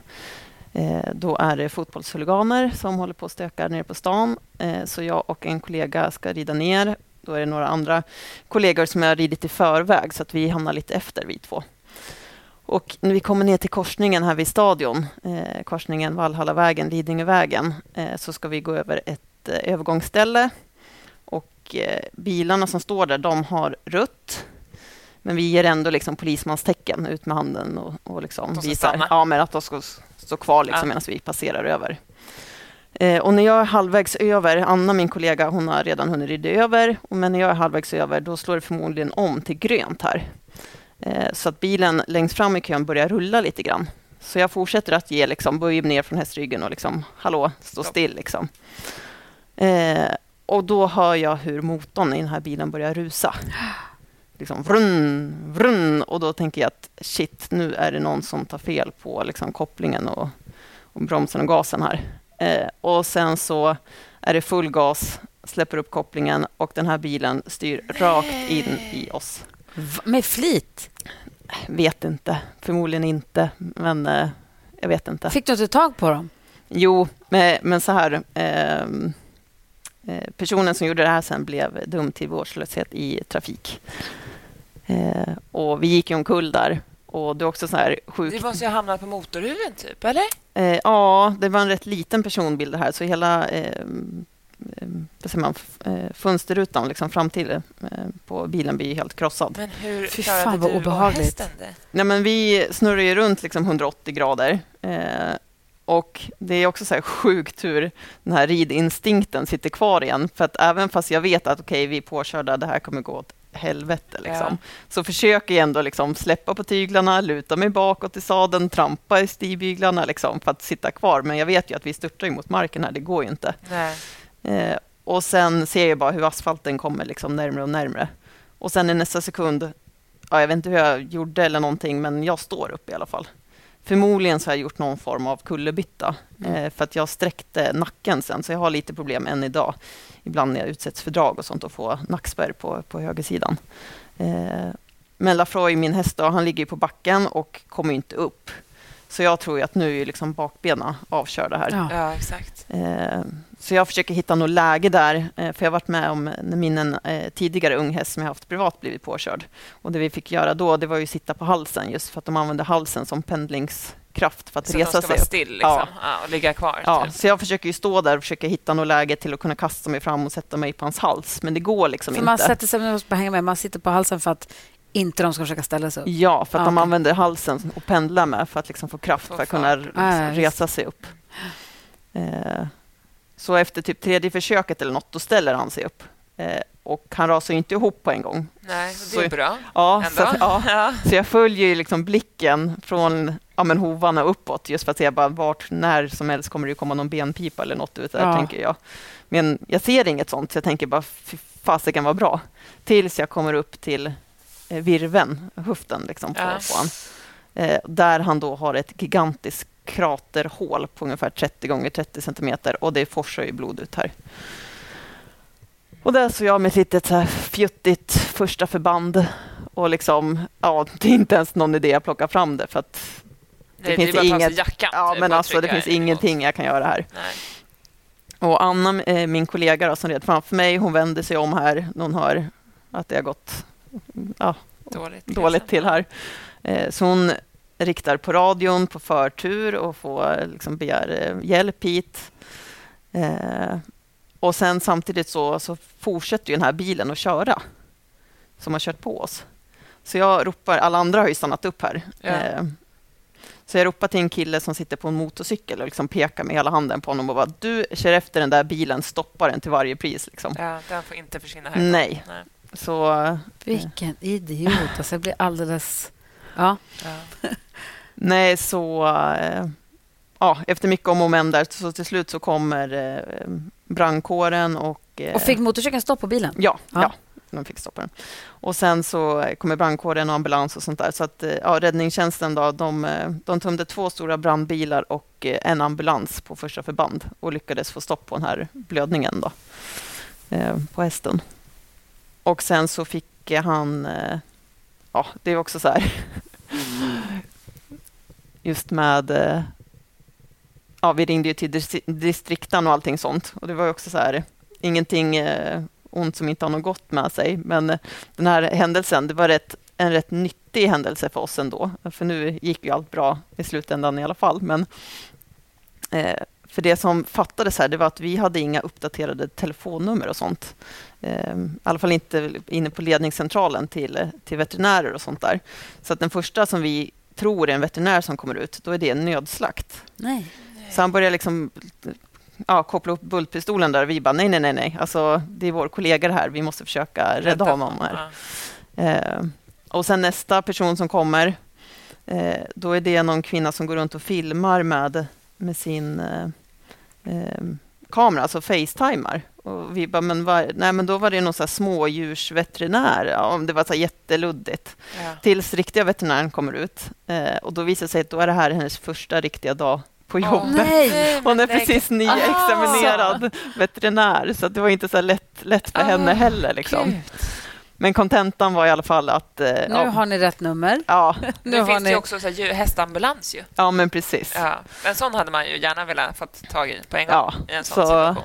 eh, då är det fotbollshuliganer som håller på att stöka nere på stan. Eh, så jag och en kollega ska rida ner. Då är det några andra kollegor som jag har ridit i förväg så att vi hamnar lite efter vi två. Och när vi kommer ner till korsningen här vid stadion, eh, korsningen Vallhallavägen, Lidingövägen, eh, så ska vi gå över ett eh, övergångsställe. Och eh, bilarna som står där, de har rött. Men vi ger ändå liksom polismanstecken ut med handen och, och liksom visar stanna. ja, men att de ska stå kvar liksom Ja. medan vi passerar över. Eh, och när jag är halvvägs över, Anna min kollega, hon har redan hunnit rida över, och men när jag är halvvägs över, då slår det förmodligen om till grönt här. Eh, så att bilen längst fram i kön börjar rulla lite grann. Så jag fortsätter att ge liksom, böj ner från hästryggen och liksom, hallå, stå still liksom. Eh, och då hör jag hur motorn i den här bilen börjar rusa. Liksom vrun, vrun. Och då tänker jag att shit, nu är det någon som tar fel på liksom, kopplingen och, och bromsen och gasen här. Eh, och sen så är det full gas, släpper upp kopplingen och den här bilen styr rakt in i oss. Med flit? Vet inte, förmodligen inte, men eh, jag vet inte. Fick du inte tag på dem? Jo, men, men så här. ehm, eh, personen som gjorde det här sen blev dömd till vårdslöshet i trafik. Eh, och vi gick ju omkull där. Och det är också så här sjukt. Det måste ju ha hamnat på motorhuven, typ, eller? Eh, ja, det var en rätt liten personbil det här, så hela eh, vad säger man, eh, fönsterrutan liksom fram till eh, på bilen blir helt krossad. Men hur Fy fan, vad obehagligt. Nej, men vi snurrar ju runt liksom 180 grader. Eh, och det är också så här sjukt hur den här ridinstinkten sitter kvar igen. För att även fast jag vet att okej, vi är påkörda, det här kommer gå åt helvete. Liksom, Ja. Så försöker jag ändå liksom släppa på tyglarna, luta mig bakåt i sadeln, trampa i stigbyglarna liksom, för att sitta kvar. Men jag vet ju att vi störtar mot marken här, det går ju inte. Nej. Eh, och sen ser jag bara hur asfalten kommer liksom närmre och närmre. Och sen i nästa sekund, ja, jag vet inte hur jag gjorde eller någonting, men jag står upp i alla fall. Förmodligen så har jag gjort någon form av kullerbytta, eh, för att jag sträckte nacken sen, så jag har lite problem än idag. Ibland när jag utsätts för drag och sånt och får nackspärr på, på högersidan. Eh, men Lafroy, min häst, då, han ligger på backen och kommer inte upp. Så jag tror ju att nu är liksom bakbenen avkörda här. Ja. Ja, exakt. Eh, Så jag försöker hitta något läge där, eh, för jag har varit med om när min eh, tidigare ung häst som jag haft privat blivit påkörd. Och det vi fick göra då, det var ju att sitta på halsen, just för att de använder halsen som pendlingskraft för att Så resa de ska sig vara upp. still liksom, Ja. ja. och ligga kvar. Ja, typ. så jag försöker ju stå där och försöka hitta något läge till att kunna kasta mig fram och sätta mig på hans hals, men det går liksom För inte. man sätter sig, man hänga med, man sitter på halsen för att inte de ska försöka ställa sig upp. Ja, för att Ja, de använder halsen och pendlar med för att liksom få kraft för att kunna liksom resa sig upp. Eh, så efter typ tredje försöket eller något, då ställer han sig upp. Eh, och han rasar ju inte ihop på en gång. Nej, det är bra. Ja, så, ja, Ja. så jag följer ju liksom blicken från ja, men hovarna uppåt just för att se bara vart, när som helst kommer det komma någon benpipa eller något ut där, Ja. tänker jag. Men jag ser inget sånt, så jag tänker bara fy fasiken vad bra. Tills jag kommer upp till virven, höften liksom på, Ja. på han. Eh, där han då har ett gigantiskt kraterhål på ungefär 30 gånger 30 centimeter och det forsar ju blod ut här. Och där såg jag med litet så här fjuttigt första förband och liksom, ja, det är inte ens någon idé att plocka fram det för att Det, det, finns sig inget- jackan. ja, men alltså det finns ingenting jag kan göra här. Nej. Och Anna, eh, min kollega då, som red framför mig, hon vänder sig om här när hon hör att det har gått ja, Dåligt. dåligt till här. Eh, Så hon riktar på radion på förtur och får liksom begär eh, hjälp hit. Eh, Och sen samtidigt så, så fortsätter ju den här bilen att köra som har kört på oss. Så jag ropar, alla andra har ju stannat upp här. Ja. Så jag ropade till en kille som sitter på en motorcykel och liksom pekar med hela handen på honom och bara du kör efter den där bilen, stoppa den till varje pris. Liksom. Ja, den får inte försvinna här. Nej. Nej. Så, Vilken idiot. Alltså, jag blir alldeles... Ja. ja. Nej, så... Äh, ja, efter mycket om och men där, så till slut så kommer eh, brandkåren och... Eh, och fick motorcykeln stopp på bilen? Ja, ja. ja de fick stoppa den. Och sen så kommer brandkåren och ambulans och sånt där. Så att, eh, ja, räddningstjänsten då, de, eh, de tömde två stora brandbilar och eh, en ambulans på första förband och lyckades få stopp på den här blödningen då, på hästen. Och sen så fick han... Eh, ja, det är också så här... Just med eh, ja, vi ringde ju till distrikten och allting sånt. Och det var också så här, ingenting eh, ont som inte har något gott med sig. Men den här händelsen, det var rätt, en rätt nyttig händelse för oss ändå. För nu gick ju allt bra i slutändan i alla fall. Men eh, för det som fattades här, det var att vi hade inga uppdaterade telefonnummer och sånt. Eh, I alla fall inte inne på ledningscentralen till, till veterinärer och sånt där. Så att den första som vi tror är en veterinär som kommer ut, då är det en nödslakt. Nej. Så han börjar liksom ja, koppla upp bultpistolen där. Vi bara, nej, nej, nej, nej. Alltså, det är vår kollega här. Vi måste försöka rädda honom. Här. Eh, och sen nästa person som kommer, eh, då är det någon kvinna som går runt och filmar med, med sin eh, eh kamera, alltså facetimar. Och vi bara, men, var, nej, men då var det någon så här smådjursveterinär. Ja, det var så jätteluddigt. Ja. Tills riktiga veterinären kommer ut. Eh, och då visar det sig att då är det här hennes första riktiga dag på jobbet. Oh, Hon är precis nyexaminerad veterinär, så det var inte så lätt, lätt för oh, henne heller. Liksom. Men kontentan var i alla fall att... Eh, nu ja. har ni rätt nummer. Ja. nu, nu finns ni... det också så här, hästambulans. Ju. Ja, men precis. Ja. En sån hade man ju gärna velat få tag i på en gång. Ja. I en sån så, situation.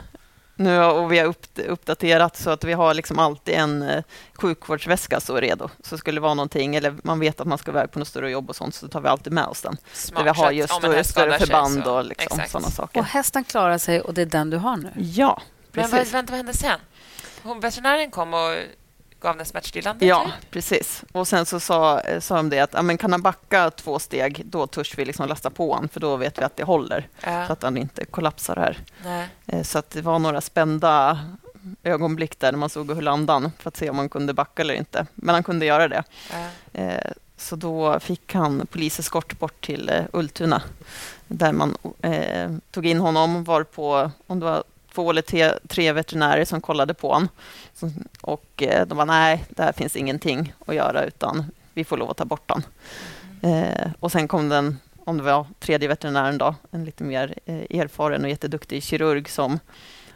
Nu och vi har upp, uppdaterat så att vi har liksom alltid en eh, sjukvårdsväska så redo. Så skulle det vara någonting, eller man vet att man ska iväg på något större jobb och sånt, så tar vi alltid med oss den. Smart där vi har just större, större förband så. och liksom, sådana saker. Och hästen klarar sig och det är den du har nu? Ja, precis. Men vad, vänta, vad hände sen? Hon, veterinären kom och gav den smärtstillande? Ja, typ? precis. Och sen så sa, sa de det att ja, men kan han backa två steg, då törs vi liksom lasta på honom, för då vet vi att det håller, ja. så att han inte kollapsar här. Nej. Eh, så att det var några spända ögonblick där när man såg hur landade för att se om han kunde backa eller inte. Men han kunde göra det. Ja. Eh, så då fick han poliseskort bort till eh, Ultuna där man eh, tog in honom, var på om det var två eller tre, tre veterinärer som kollade på honom. Och eh, de var nej, där finns ingenting att göra utan vi får lov att ta bort honom. Eh, och sen kom den, om det var tredje veterinären då, en lite mer eh, erfaren och jätteduktig kirurg som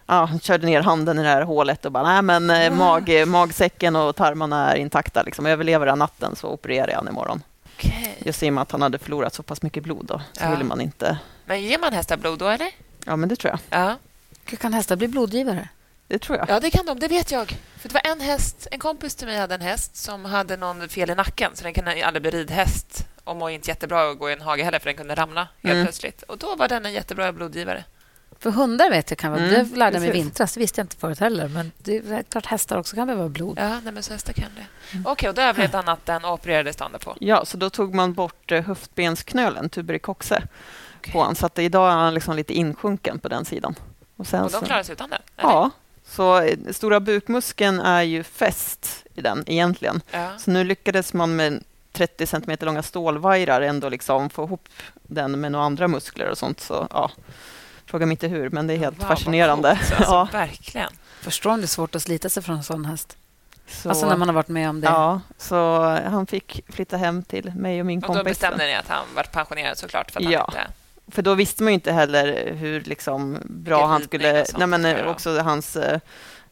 ja, körde ner handen i det här hålet och bara, nej men eh, mag, magsäcken och tarmarna är intakta. Liksom. Överlever han natten så opererar jag honom imorgon. Okay. Just i och med att han hade förlorat så pass mycket blod då, så ja. ville man inte... Men ger man hästar blod då, eller? Ja, men det tror jag. Ja. Kan hästar bli blodgivare? Det tror jag. Ja, det kan de. Det vet jag. För det var en häst, en kompis till mig hade en häst som hade någon fel i nacken, så den kunde aldrig bli ridhäst och mår inte jättebra att gå i en hage heller, för den kunde ramla helt mm. plötsligt. Och då var den en jättebra blodgivare. För hundar vet jag kan vara... Mm, det lärde jag mig i vintras. Det visste jag inte förut heller. Men det är klart hästar också kan behöva blod. Ja, nej, men så hästar kan det. Mm. Okej, okay, och då överlevde han natten och opererades dagen på? Ja, så då tog man bort eh, höftbensknölen, tuberikoxe, okay. på honom. Så att idag är han liksom lite insjunken på den sidan. Och, sen och de klarar sig utan den? Ja. Så eh, stora bukmuskeln är ju fäst i den egentligen. Ja. Så nu lyckades man med 30 centimeter långa stålvajrar ändå liksom få ihop den med några andra muskler och sånt. Så, ja. Fråga mig inte hur, men det är helt wow, fascinerande. Coolt, alltså, ja. Verkligen. Förstår om det är svårt att slita sig från en sån häst. Så, alltså när man har varit med om det. Ja, så han fick flytta hem till mig och min och kompis. Då bestämde ni att han var pensionerad såklart? För att ja. han inte... För då visste man ju inte heller hur liksom bra han skulle... nej, men också hans... Eh,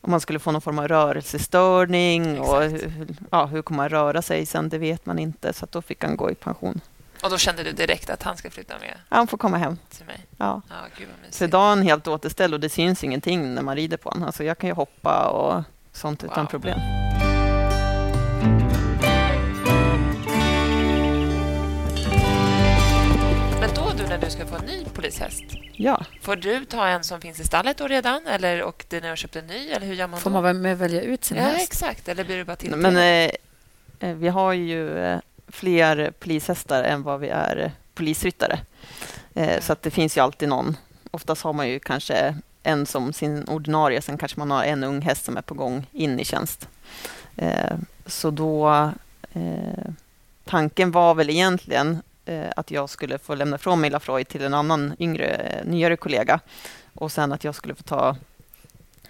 om man skulle få någon form av rörelsestörning Exakt. och hur, ja, hur kommer han röra sig sen, det vet man inte. Så då fick han gå i pension. Och då kände du direkt att han ska flytta med? Ja, han får komma hem. Till mig? Ja. ja gud så idag är han helt återställd och det syns ingenting när man rider på honom. Alltså jag kan ju hoppa och sånt wow. utan problem. Du ska få en ny polishäst? Ja. Får du ta en som finns i stallet då redan eller, och ni har köpt en ny? Eller hur gör man Får då? man väl välja ut sin ja, häst? exakt. Eller blir det bara till? Men eh, eh, vi har ju eh, fler polishästar än vad vi är polisryttare. Eh, så att det finns ju alltid någon. Oftast har man ju kanske en som sin ordinarie, sen kanske man har en ung häst som är på gång in i tjänst. Eh, så då... Eh, tanken var väl egentligen eh, Eh, att jag skulle få lämna från mig Lafroy till en annan yngre, eh, nyare kollega och sen att jag skulle få ta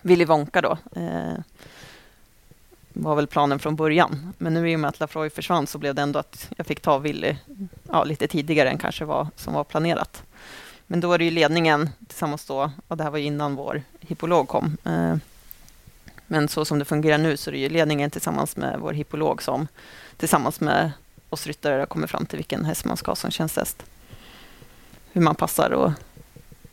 Willy Wonka då. Eh, var väl planen från början. Men nu i och med att Lafroy försvann så blev det ändå att jag fick ta Willy ja, lite tidigare än kanske var, som var planerat. Men då är det ju ledningen tillsammans då, och det här var innan vår hippolog kom. Eh, men så som det fungerar nu så är det ju ledningen tillsammans med vår hippolog som tillsammans med oss ryttare kommer fram till vilken häst man ska ha som tjänsthäst. Hur man passar och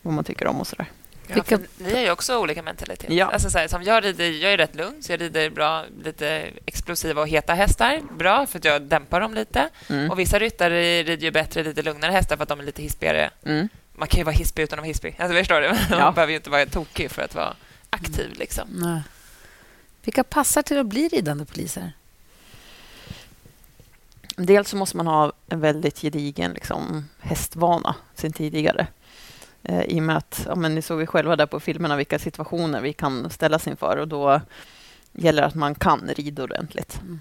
vad man tycker om och sådär. Ja. Ni har ju också olika mentalitet. Ja. Alltså, så här, som jag, rider, jag är rätt lugn, så jag rider bra, lite explosiva och heta hästar. Bra, för att jag dämpar dem lite. Mm. Och Vissa ryttare rider ju bättre lite lugnare hästar för att de är lite hispigare. Mm. Man kan ju vara hispig utan att vara hispig. Alltså, förstår du? Ja. Man behöver ju inte vara tokig för att vara aktiv. Liksom. Nej. Vilka passar till att bli ridande poliser? Dels så måste man ha en väldigt gedigen liksom, hästvana sen tidigare. Eh, I och med att, ja, men ni såg vi själva där på filmerna vilka situationer vi kan ställas inför och då gäller det att man kan rida ordentligt. Mm.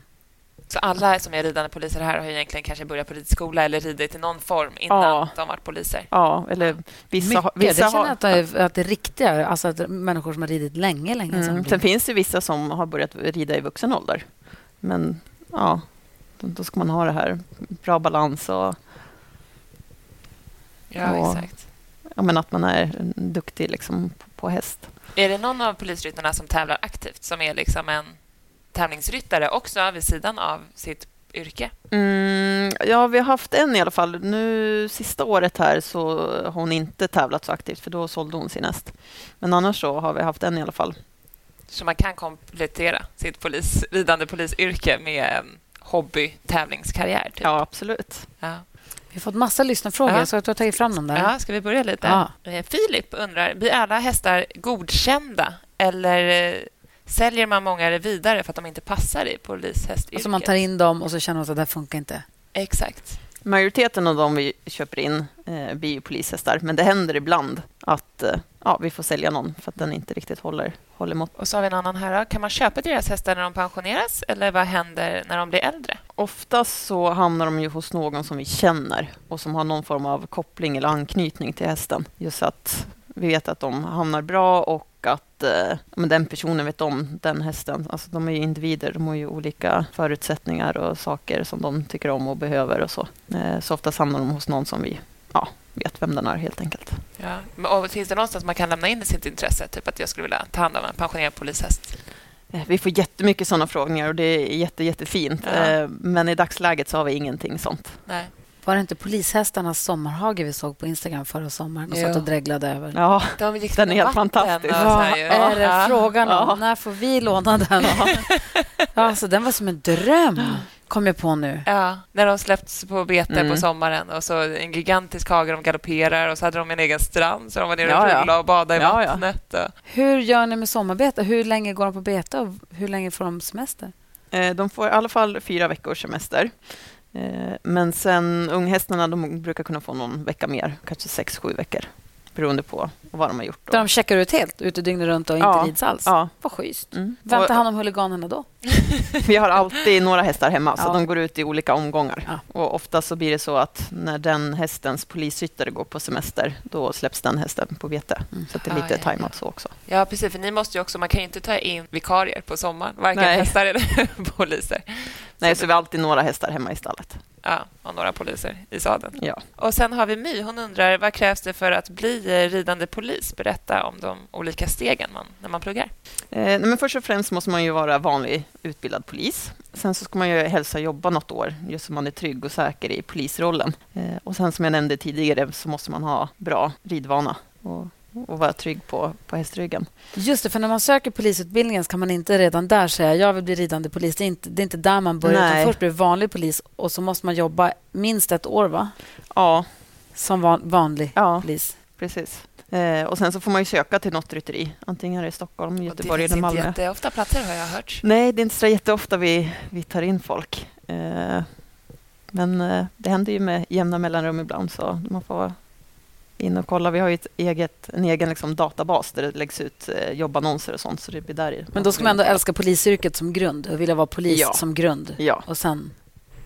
Så alla som är ridande poliser här har egentligen kanske börjat på ridskola eller ridit i någon form innan ja. de varit poliser? Ja, eller vissa, Mycket. vissa har... att det, är, att det är riktiga, alltså att människor som har ridit länge, länge. Mm. Sen finns det vissa som har börjat rida i vuxen ålder. Men ja, då ska man ha det här bra balans och... Ja, och, exakt. Ja, men att man är duktig liksom på, på häst. Är det någon av polisryttarna som tävlar aktivt, som är liksom en tävlingsryttare också vid sidan av sitt yrke? Mm, ja, vi har haft en i alla fall. Nu sista året här så har hon inte tävlat så aktivt för då sålde hon sin häst. Men annars så har vi haft en i alla fall. Så man kan komplettera sitt polis, ridande polisyrke med en hobby-tävlingskarriär? Typ. Ja, absolut. Ja. Vi har fått massa lyssnarfrågor, ja. så jag har tagit fram dem där. Ja, ska vi börja lite? Ja. Eh, Filip undrar, blir alla hästar godkända eller eh, säljer man många vidare för att de inte passar i polishästyrket? Alltså man tar in dem och så känner man att det här funkar inte? Exakt. Majoriteten av dem vi köper in eh, blir polishästar, men det händer ibland att eh, ja, vi får sälja någon för att den inte riktigt håller, håller mått. Och så har vi en annan här. Kan man köpa deras hästar när de pensioneras eller vad händer när de blir äldre? Oftast så hamnar de ju hos någon som vi känner och som har någon form av koppling eller anknytning till hästen. Just att vi vet att de hamnar bra och att eh, men den personen vet om den hästen. Alltså, de är ju individer, de har ju olika förutsättningar och saker som de tycker om och behöver och så. Eh, så oftast hamnar de hos någon som vi ja, vet vem den är helt enkelt. Ja. Och finns det någonstans man kan lämna in sitt intresse? Typ att jag skulle vilja ta hand om en pensionerad polishäst? Eh, vi får jättemycket sådana frågor och det är jätte, jättefint. Ja. Men i dagsläget så har vi ingenting sånt. Nej. Var det inte polishästarnas sommarhage vi såg på Instagram förra sommaren och satt och dreglade över? Ja, De den är helt fantastisk. Vad är det frågan om? Ja. När får vi låna den? Ja. alltså, den var som en dröm kom jag på nu. Ja, när de släppts på bete mm. på sommaren och så en gigantisk hage de galopperar och så hade de en egen strand så de var nere ja, och rullade och badade i ja, vattnet. Ja. Hur gör ni med sommarbete? Hur länge går de på bete och hur länge får de semester? Eh, de får i alla fall fyra veckors semester. Eh, men sen unghästarna de brukar kunna få någon vecka mer, kanske sex, sju veckor beroende på vad de har gjort. Där de checkar ut helt, ute dygnet runt och ja, inte rids alls? Ja. Vad schysst. Mm. Vem tar hand om huliganerna då? Vi har alltid några hästar hemma, ja. så de går ut i olika omgångar. Ja. Och Ofta så blir det så att när den hästens polisryttare går på semester, då släpps den hästen på vete. Mm. Så det är lite ja, tajmat så också. Ja, precis. För ni måste ju också, man kan ju inte ta in vikarier på sommaren, varken Nej. hästar eller poliser. Nej, så, vi har alltid några hästar hemma i stallet. Ja, och några poliser i sadeln. Ja. Och sen har vi My. Hon undrar vad krävs det för att bli ridande polis? Berätta om de olika stegen man, när man pluggar. Eh, men först och främst måste man ju vara vanlig utbildad polis. Sen så ska man ju helst jobba något år, just så man är trygg och säker i polisrollen. Eh, och sen som jag nämnde tidigare så måste man ha bra ridvana och och vara trygg på, på hästryggen. Just det, för när man söker polisutbildningen kan man inte redan där säga jag vill bli ridande polis. Det är inte, det är inte där man börjar. Nej. Först blir vanlig polis och så måste man jobba minst ett år, va? Ja. Som van, vanlig ja, polis. Precis. Eh, och Sen så får man ju söka till något rytteri, antingen här i Stockholm, Göteborg eller Malmö. Det finns inte jätteofta platser, har jag hört. Nej, det är inte så jätteofta vi, vi tar in folk. Eh, Men eh, det händer ju med jämna mellanrum ibland så man får in och kolla. Vi har ju ett eget, en egen liksom databas där det läggs ut eh, jobbannonser och sånt. Så det blir där Men då ska man ändå älska polisyrket som grund och vilja vara polis Ja. som grund. Ja. Och sen...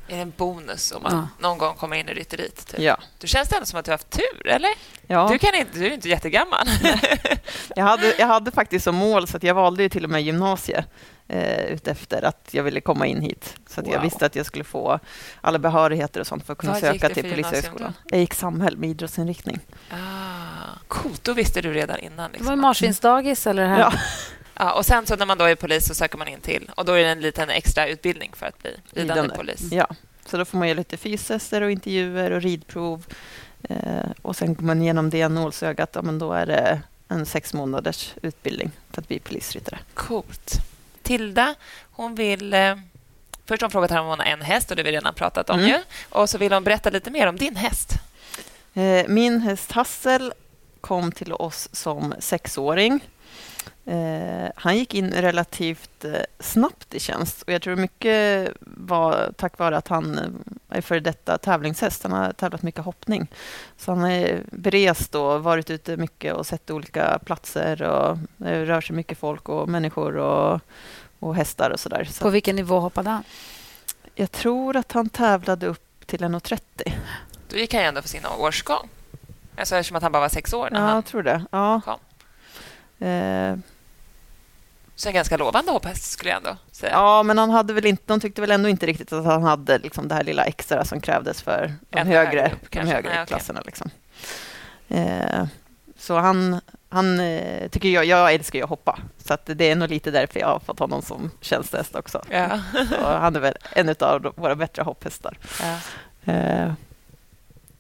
Är det en bonus om man Ja. någon gång kommer in i rytteriet? Typ? Ja. Du känns det ändå som att du har haft tur, eller? ja. Du, kan inte, du är inte jättegammal. Jag, hade, jag hade faktiskt som mål, så att jag valde ju till och med gymnasiet eh, utefter att jag ville komma in hit. Så att jag Wow. visste att jag skulle få alla behörigheter och sånt för att kunna Vad söka det till Polishögskolan. Jag gick samhäll med idrottsinriktning. Ah, coolt, då visste du redan innan. Det Liksom. var ju marsvinsdagis eller här. Ja. Ja, och sen så när man då är polis så söker man in till och då är det en liten extra utbildning för att bli ridande polis. Ja, så då får man göra lite fystester och intervjuer och ridprov. Eh, och sen går man igenom det nålsögat, ja, men då är det en sex månaders utbildning för att bli polisryttare. Coolt. Tilda, hon vill... Eh, först har hon frågat här om hon har en häst och det har vi redan pratat om Mm. ju. Och så vill hon berätta lite mer om din häst. Eh, min häst Hassel kom till oss som sexåring. Eh, han gick in relativt eh, snabbt i tjänst och jag tror mycket var tack vare att han eh, är före detta tävlingshäst. Han har tävlat mycket hoppning. Så han är berest och varit ute mycket och sett olika platser och det rör sig mycket folk och människor och, och hästar och sådär. Så På vilken nivå hoppade han? jag tror att han tävlade upp till 1,30. Då gick han ju ändå för sin årsgång. Alltså eftersom att han bara var sex år när Ja, han... jag tror det. Ja. kom. Eh, Så en ganska lovande hopphäst skulle jag ändå säga. Ja, men han hade väl inte, de tyckte väl ändå inte riktigt att han hade liksom det här lilla extra som krävdes för de Ännu högre, högre upp, de högre Nej, klasserna. Liksom. Eh, så han, han eh, tycker jag, jag älskar ju att hoppa, så det är nog lite därför jag har fått honom som tjänstehäst också. Ja. Han är väl en av våra bättre hopphästar. Ja. Eh,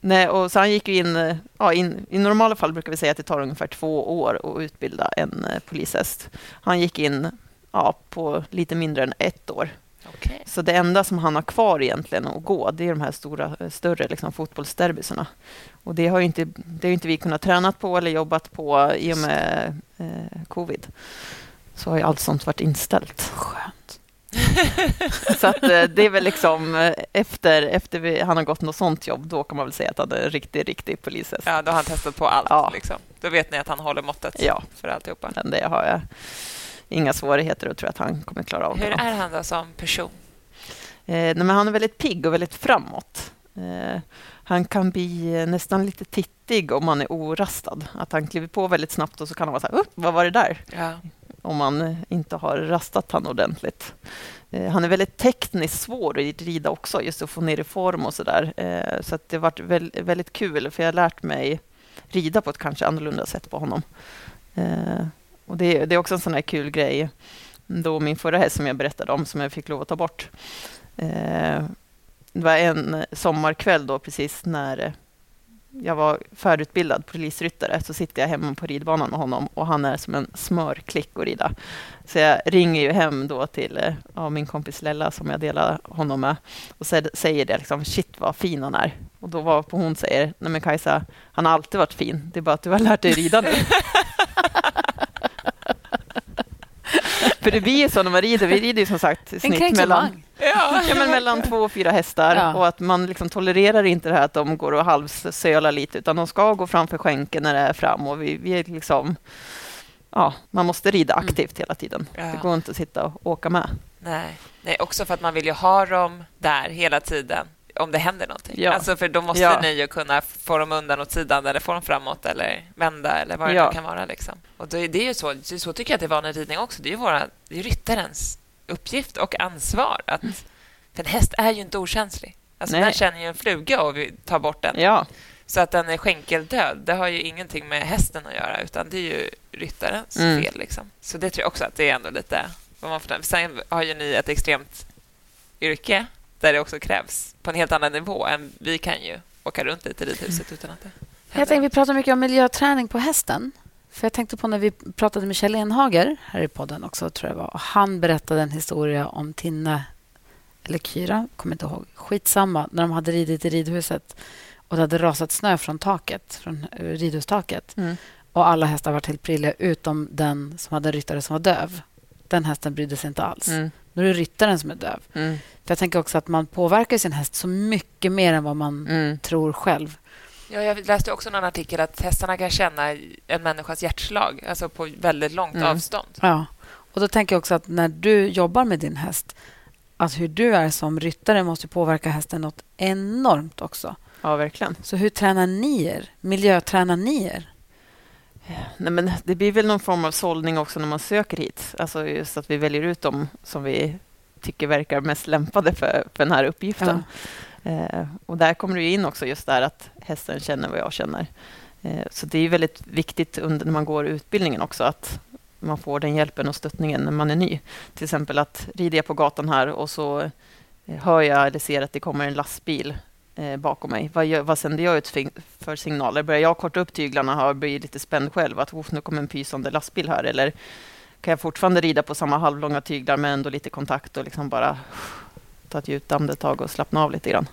nej, och så han gick in, eh, ja, in... I normala fall brukar vi säga att det tar ungefär två år att utbilda en eh, polishäst. Han gick in ja, på lite mindre än ett år. Okej. Så det enda som han har kvar egentligen att gå, det är de här stora, eh, större liksom, fotbollsderbysarna. Och det har inte, det har inte vi kunnat träna på eller jobbat på i och med eh, covid. Så har ju allt sånt varit inställt. Skönt. Så att, eh, det är väl liksom eh, efter, efter vi, han har gått något sånt jobb, då kan man väl säga att han är en riktig, riktig polishäst. Ja, då har han testat på allt. Ja. Liksom. Då vet ni att han håller måttet Ja. för alltihopa. Men det har jag inga svårigheter och tror att han kommer klara av Hur är han då som person? Eh, men han är väldigt pigg och väldigt framåt. Eh, han kan bli eh, nästan lite tittig om man är orastad. Att han kliver på väldigt snabbt och så kan han vara så här, upp, vad var det där? Ja. Om man inte har rastat han ordentligt. Eh, han är väldigt tekniskt svår att rida också, just att få ner i form och så där. Eh, så att det har varit väldigt kul, för jag har lärt mig rida på ett kanske annorlunda sätt på honom. Eh, och det, det är också en sån här kul grej. Då min förra häst som jag berättade om, som jag fick lov att ta bort. Det var en sommarkväll då precis när jag var färdigutbildad polisryttare så sitter jag hemma på ridbanan med honom och han är som en smörklick att rida. Så jag ringer ju hem då till eh, ja, min kompis Lella som jag delar honom med och säger det liksom, shit vad fin han är. Och då var på hon säger, nej men Kajsa, han har alltid varit fin, det är bara att du har lärt dig rida nu. För det blir ju så när man rider, vi rider ju som sagt snitt mellan. Ja. ja, men mellan två och fyra hästar Ja. och att man liksom tolererar inte det här att de går och halvsölar lite utan de ska gå framför skänken när det är fram och vi, vi är liksom Ja, man måste rida Mm. aktivt hela tiden. Ja. Det går inte att sitta och åka med. Nej. Nej, också för att man vill ju ha dem där hela tiden om det händer någonting. Ja. Alltså för då måste Ja. ni ju kunna få dem undan åt sidan eller få dem framåt eller vända eller vad det Ja. nu kan vara. Liksom. Och då är det ju så, så, tycker jag att det är vanlig ridning också. Det är ju våra, det är ryttarens uppgift och ansvar. Att, för en häst är ju inte okänslig. Alltså Nej. den känner ju en fluga och vi tar bort den. Ja, Så att den är skänkeldöd, det har ju ingenting med hästen att göra utan det är ju ryttarens Mm. fel. Liksom. Så det tror jag också att det är ändå lite vad man får Sen har ju ni ett extremt yrke där det också krävs på en helt annan nivå än vi kan ju åka runt lite i ridhuset utan att det Jag händer. tänkte, vi pratar mycket om miljöträning på hästen. För Jag tänkte på när vi pratade med Kjell Enhager här i podden också, tror jag var. Och han berättade en historia om Tinne, eller Kyra, kommer inte ihåg. Skitsamma, när de hade ridit i ridhuset och det hade rasat snö från taket, från eh, ridhustaket. Mm. Och alla hästar var helt prilliga utom den som hade en ryttare som var döv. Den hästen brydde sig inte alls. Mm. Då är det ryttaren som är döv. Mm. För Jag tänker också att man påverkar sin häst så mycket mer än vad man Mm. tror själv. Ja, jag läste också någon artikel att hästarna kan känna en människas hjärtslag alltså på väldigt långt Mm. avstånd. Ja. Och Då tänker jag också att när du jobbar med din häst att hur du är som ryttare måste påverka hästen något enormt också. Ja, verkligen. Så hur tränar ni er? Miljötränar ni er? Nej, men det blir väl någon form av sållning också när man söker hit. Alltså just att vi väljer ut dem som vi tycker verkar mest lämpade för, för den här uppgiften. Eh, och där kommer det in också just där att hästen känner vad jag känner. Eh, så det är väldigt viktigt under, när man går utbildningen också att man får den hjälpen och stöttningen när man är ny. Till exempel att rider jag på gatan här och så eh, hör jag eller ser att det kommer en lastbil eh, bakom mig. Vad, gör, vad sänder jag ut för, signaler? Börjar jag korta upp tyglarna och blir lite spänd själv? Att "Uff, nu kommer en pysande lastbil här. Eller kan jag fortfarande rida på samma halvlånga tyglar med ändå lite kontakt och liksom bara ta ett djupt andetag och slappna av lite grann?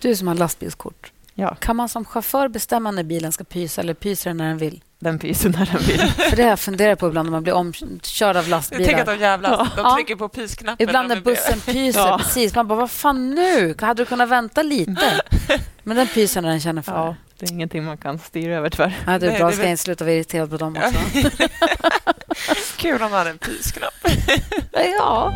Du som har lastbilskort. Ja, Kan man som chaufför bestämma när bilen ska pysa eller pyser den när den vill? Den pyser när den vill. För det har jag funderat på ibland när man blir omkörd av Jag tänker att lastbilar. de jävlas. De Ja. trycker på pysknappen. Ibland när de bussen pyser Ja. precis. Man bara, vad fan nu? Hade du kunnat vänta lite? Men den pyser när den känner för Ja, det. är ingenting man kan styra över tyvärr. Ja, det är Nej, bra. det Ska jag sluta vara irriterad på dem också? Kul om man hade en pysknapp. ja.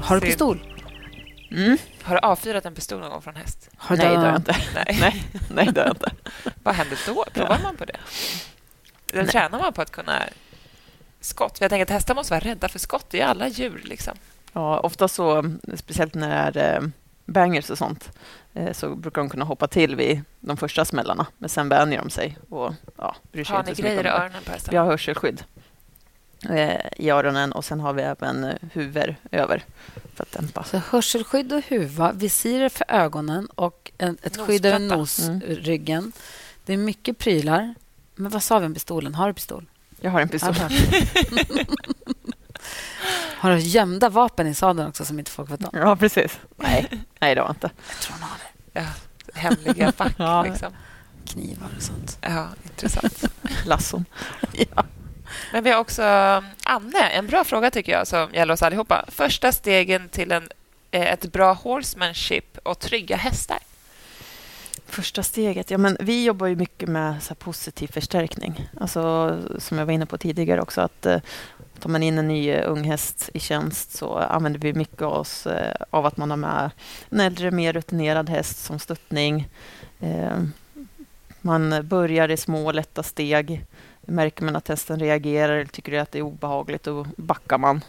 Har du pistol? Mm. Har du avfyrat en pistol någon gång från häst? Har Nej, det har jag inte. Nej. Nej, nej, det har jag inte. Vad händer då? Provar man på det? Eller tränar man på att kunna skott? För jag tänker att hästar måste vara rädda för skott. Det är alla djur. Liksom. Ja, ofta så, speciellt när det är eh, bangers och sånt, eh, så brukar de kunna hoppa till vid de första smällarna. Men sen vänjer de sig och ja, bryr sig Har inte ni så mycket grejer i öronen på Vi hästarna? har hörselskydd i öronen och sen har vi även eh, huvor över för att dämpa. Så hörselskydd och huva, visirer för ögonen och en, ett skydd över Nosplatta. Mm. nosryggen. Det är mycket prylar. Men vad sa vi om pistolen? Har du pistol? Jag har en pistol. Ja, Har du gömda vapen i sadeln också som inte folk vet om? Ja, precis. Nej, nej det har jag inte. Jag tror han har det. Ja, hemliga fack. Ja. Liksom. Knivar och sånt. Ja, intressant. Lasson. Men vi har också um, Anne, en bra fråga tycker jag som gäller oss allihopa. Första stegen till en, eh, ett bra horsemanship och trygga hästar. Första steget? Ja, men vi jobbar ju mycket med så här positiv förstärkning. Alltså, som jag var inne på tidigare också. att eh, Tar man in en ny eh, ung häst i tjänst så använder vi mycket oss eh, av att man har med en äldre, mer rutinerad häst som stöttning. Eh, man börjar i små, lätta steg. Märker man att hästen reagerar eller tycker att det är obehagligt, då backar man.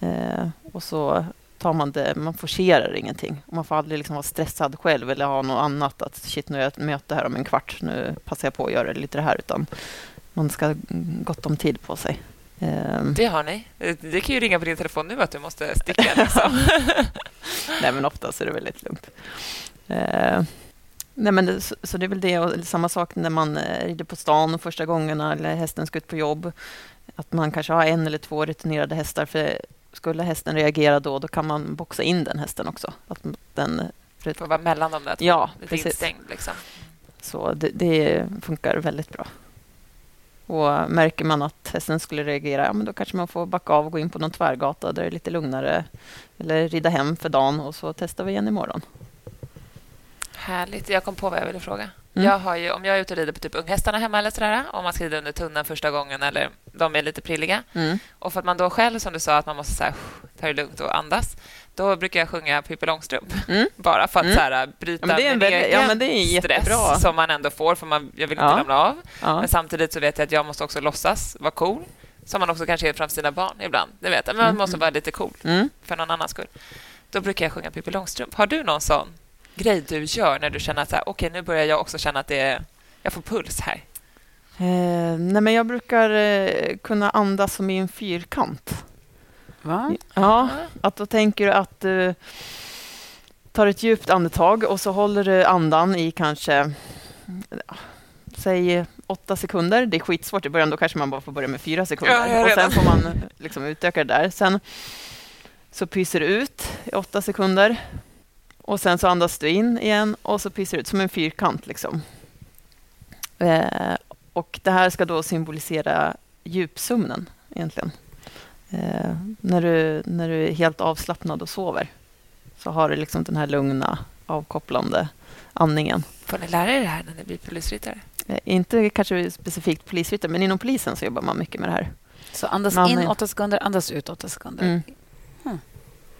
Eh, och så tar man det, man forcerar ingenting. Och man får aldrig liksom vara stressad själv eller ha något annat. Att shit, nu har jag ett möte här om en kvart, nu passar jag på att göra lite det här. Utan man ska ha gott om tid på sig. Ehm, Det har ni. Det det kan ju ringa på din telefon nu att du måste sticka. Liksom. Nej, men oftast är det väldigt lugnt. Nej, men det, så, så det är väl det. Och samma sak när man eh, rider på stan första gångerna eller hästen ska ut på jobb. Att man kanske har en eller två rutinerade hästar. För skulle hästen reagera då, då kan man boxa in den hästen också. Att den, För att vara mellan de där. Ja, Lite precis. instängd. Liksom. Så det, det funkar väldigt bra. Och märker man att hästen skulle reagera, ja, men då kanske man får backa av och gå in på någon tvärgata där det är lite lugnare. Eller rida hem för dagen och så testar vi igen imorgon. Härligt. Jag kom på vad jag ville fråga. Mm. Jag har ju, om jag är ute och rider på typ unghästarna hemma eller sådär, om man ska rida under tunneln första gången eller de är lite prilliga Mm. och för att man då själv, som du sa, att man måste så här, ta det lugnt och andas, då brukar jag sjunga Pippi Långstrump. Mm. Bara för att Mm. så här, bryta Ja, min egen ja, men det är stress jättebra. som man ändå får, för man, jag vill inte Ja. ramla av. Ja. Men samtidigt så vet jag att jag måste också låtsas vara cool, som man också kanske är framför sina barn ibland. Det vet jag. Men man Mm. måste vara lite cool Mm. för någon annans skull. Då brukar jag sjunga Pippi Långstrump. Har du någon sån grej du gör när du känner att så här, okej, nu börjar jag också känna att det är, jag får puls här? Eh, nej, men jag brukar eh, kunna andas som i en fyrkant. Va? Ja, att då tänker du att du tar ett djupt andetag och så håller du andan i kanske ja, säg åtta sekunder. Det är skitsvårt i början, då kanske man bara får börja med fyra sekunder. Ja, och sen får man liksom utöka det där. Sen så pyser du ut i åtta sekunder. Och sen så andas du in igen och så pyser du ut som en fyrkant. Liksom. Eh, och det här ska då symbolisera djupsömnen egentligen. Eh, när, du, när du är helt avslappnad och sover så har du liksom den här lugna, avkopplande andningen. Får ni lära er det här när ni blir polisryttare? Eh, inte kanske specifikt polisryttare, men inom polisen så jobbar man mycket med det här. Så andas man in åtta sekunder, andas ut åtta sekunder. Mm. Hmm.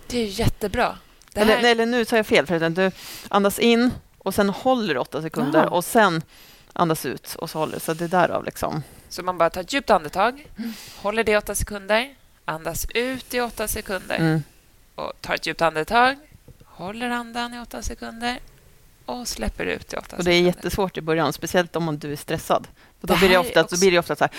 Det är jättebra. Här... Eller, eller, nu tar jag fel. För du andas in och sen håller åtta sekunder Aha. och sen andas ut och så håller Så det är därav liksom. Så man bara tar ett djupt andetag, håller det i åtta sekunder, andas ut i åtta sekunder mm. och tar ett djupt andetag, håller andan i åtta sekunder och släpper ut i åtta. Och Det är jättesvårt i början, speciellt om du är stressad. För då, blir det ofta, också... då blir det ofta så här...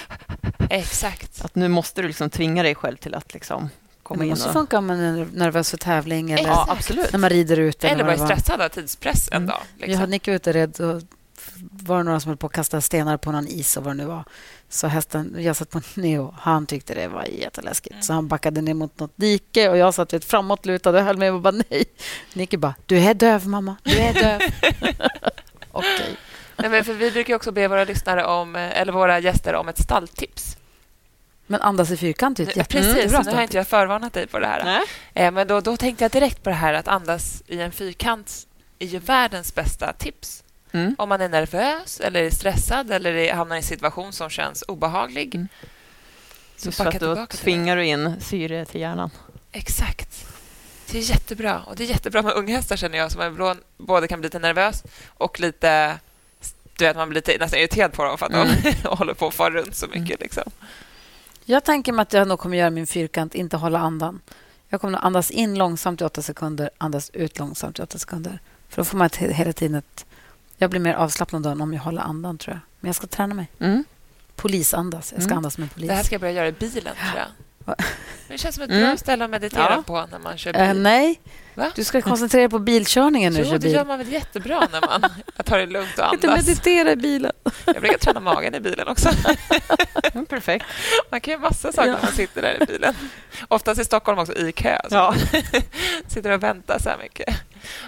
Exakt. Att nu måste du liksom tvinga dig själv till att liksom komma in. Det måste och... funka om man är nervös för tävling eller ja, absolut. när man rider ut. Eller, eller bara är stressad av tidspress en mm. dag. Liksom. Jag hade Nick ute rädd och var det några som höll på att kasta stenar på någon is och vad det nu var. Så hästen, jag satt på Neo. Han tyckte det var jätteläskigt. Mm. Så han backade ner mot något dike och jag satt vet, framåtlutad och höll mig och bara nej. Nicke bara, du är döv mamma, du är döv. Okej. Okay. Nej, men för vi brukar också be våra lyssnare om, eller våra gäster om ett stalltips. Men andas i fyrkant är ett Precis, nu har inte jag förvarnat dig på det här. Nej. Men då, då tänkte jag direkt på det här att andas i en fyrkant är ju världens bästa tips. Mm. Om man är nervös eller är stressad eller hamnar i en situation som känns obehaglig. Mm. Så Just att då tvingar du in syre till hjärnan. Exakt. Det är jättebra. Och det är jättebra med unghästar, känner jag, som både kan bli lite nervös och lite... Du vet, man blir lite nästan irriterad på dem för att mm. de håller på att fara runt så mycket. Mm. Liksom. Jag tänker mig att jag nog kommer göra min fyrkant, inte hålla andan. Jag kommer att andas in långsamt i åtta sekunder, andas ut långsamt i åtta sekunder. För då får man hela tiden ett jag blir mer avslappnad om jag håller andan, tror jag. Men jag ska träna mig. Mm. Polisandas. Jag ska mm. andas som en polis. Det här ska jag börja göra i bilen, tror jag. Det känns som ett mm. bra ställe att meditera ja. på när man kör bil. Uh, nej, Va? du ska koncentrera dig på bilkörningen. Jo, det gör man väl jättebra när man tar det lugnt och andas. Inte meditera i bilen. Jag brukar träna magen i bilen också. Perfekt. Man kan göra massa saker ja. när man sitter där i bilen. Oftast i Stockholm också i kö. Ja. sitter och väntar så här mycket.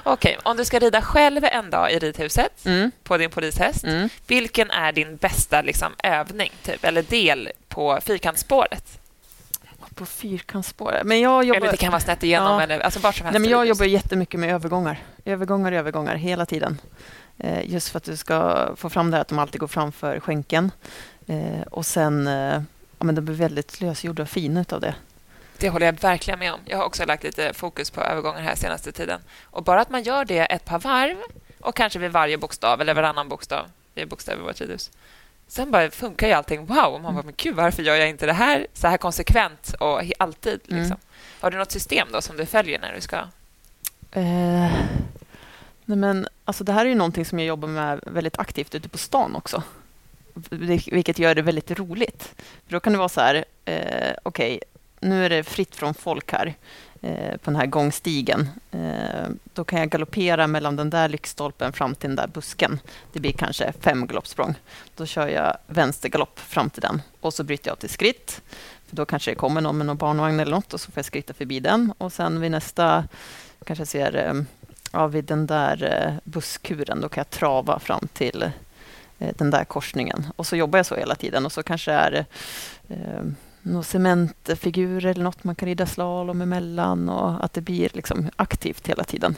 Okej, okay, om du ska rida själv en dag i ridhuset mm. på din polishäst, mm. vilken är din bästa liksom, övning typ, eller del på fyrkantsspåret? På. Men jag jobbar... Eller det kan vara snett igenom. Ja. Eller, alltså bara Nej, men jag jobbar jättemycket med övergångar. Övergångar, övergångar hela tiden. Eh, just för att du ska få fram det här att de alltid går framför skänken. Eh, och sen, eh, ja, men de blir väldigt lösgjorda och fina av det. Det håller jag verkligen med om. Jag har också lagt lite fokus på övergångar här senaste tiden. Och bara att man gör det ett par varv och kanske vid varje bokstav eller varannan bokstav. Det är bokstäver i vårt ridhus. Sen bara funkar ju allting. Wow! Och man bara, men gud, varför gör jag inte det här så här konsekvent och alltid? Mm. Liksom. Mm. Har du något system då som du följer när du ska... Eh, nej men, alltså det här är ju någonting som jag jobbar med väldigt aktivt ute på stan också. Vilket gör det väldigt roligt. För då kan det vara så här, eh, okej, okay, nu är det fritt från folk här Eh, på den här gångstigen. Eh, då kan jag galoppera mellan den där lyktstolpen fram till den där busken. Det blir kanske fem galoppsprång. Då kör jag vänstergalopp fram till den och så bryter jag till skritt. För då kanske det kommer någon med någon barnvagn eller något och så får jag skritta förbi den. Och sen vid nästa, kanske ser, eh, ja, vid den där busskuren, då kan jag trava fram till den där korsningen. Och så jobbar jag så hela tiden och så kanske är någon cementfigur eller något man kan rida slalom emellan och att det blir liksom aktivt hela tiden.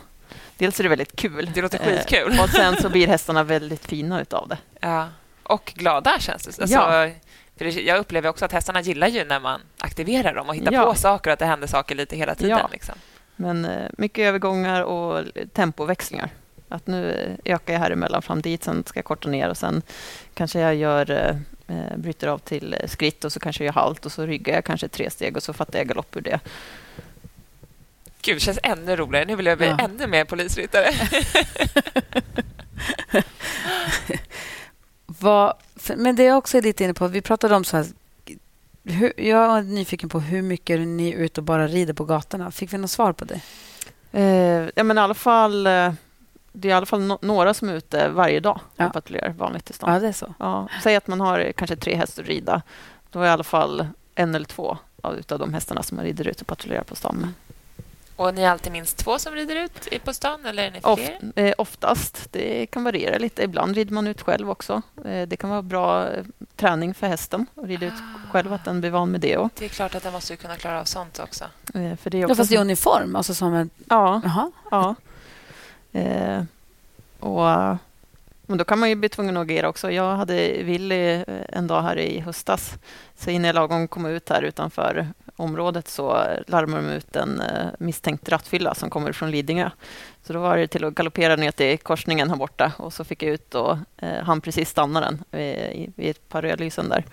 Dels är det väldigt kul. Det låter skitkul. Eh, och sen så blir hästarna väldigt fina utav det. Ja. Och glada känns det. Alltså, ja. för jag upplever också att hästarna gillar ju när man aktiverar dem och hittar ja. på saker och att det händer saker lite hela tiden. Ja. Liksom. Men eh, mycket övergångar och tempoväxlingar. Att nu ökar jag här emellan fram dit, sen ska jag korta ner och sen kanske jag gör eh, eh, bryter av till skritt och så kanske jag gör halt och så ryggar jag kanske tre steg och så fattar jag galopp ur det. Gud, det känns ännu roligare. Nu vill jag bli ja. ännu mer polisryttare. Vad, men det är också lite inne på, vi pratade om så här, hur, jag är nyfiken på hur mycket ni är ute och bara rider på gatorna. Fick vi något svar på det? Eh, ja, men i alla fall eh, det är i alla fall no några som är ute varje dag och ja. patrullerar vanligt i stan. Ja, det är så. Ja, säg att man har kanske tre hästar att rida. Då är i alla fall en eller två av de hästarna som man rider ut och patrullerar på stan Och ni är alltid minst två som rider ut på stan, eller är ni fler? Oft, eh, oftast. Det kan variera lite. Ibland rider man ut själv också. Eh, det kan vara bra. träning för hästen och rida ut Ah. själv, att den blir van med det. Och, Det är klart att den måste ju kunna klara av sånt också. eh, för det är Ja, också fast i uniform? Alltså som en... ja, Jaha. ja. Eh, och, men då kan man ju bli tvungen att agera också. Jag hade Willy eh, en dag här i höstas. Så innan jag lagom kom ut här utanför området så larmade de ut en eh, misstänkt rattfylla som kommer från Lidingö. Så då var det till att galoppera ner till korsningen här borta och så fick jag ut och eh, han precis stanna den eh, vid ett par rödlysen där.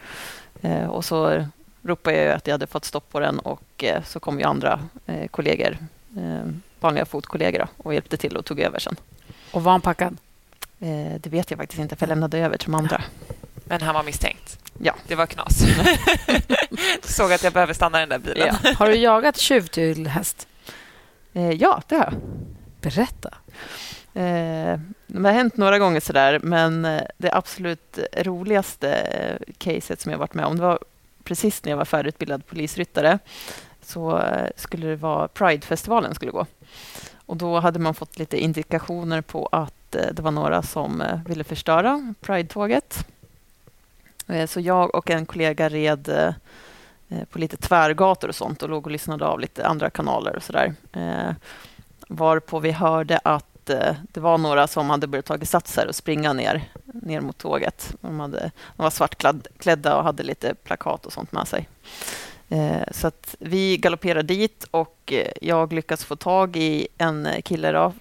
Eh, och så ropade jag att jag hade fått stopp på den och eh, så kom ju andra eh, kollegor, eh, vanliga fotkollegor och hjälpte till och tog över sen. Och var han packad? Eh, det vet jag faktiskt inte, för jag lämnade över till de andra. Men han var misstänkt. Ja. Det var knas. du såg att jag behöver stanna den där bilen. Ja, Har du jagat tjuv till häst? eh, ja det har jag. Berätta. Eh, det har hänt några gånger sådär, men eh, det absolut roligaste eh, caset som jag varit med om, det var precis när jag var färdigutbildad polisryttare, så eh, skulle det vara Pride-festivalen skulle gå. Och då hade man fått lite indikationer på att eh, det var några som eh, ville förstöra Pride-tåget. Eh, så jag och en kollega red på lite tvärgator och sånt och låg och lyssnade av lite andra kanaler och sådär. Varpå vi hörde att det var några som hade börjat ta sats här och springa ner, ner mot tåget. De, hade, de var svartklädda och hade lite plakat och sånt med sig. Eh, Så att vi galopperar dit och eh, jag lyckas få tag i en kille då,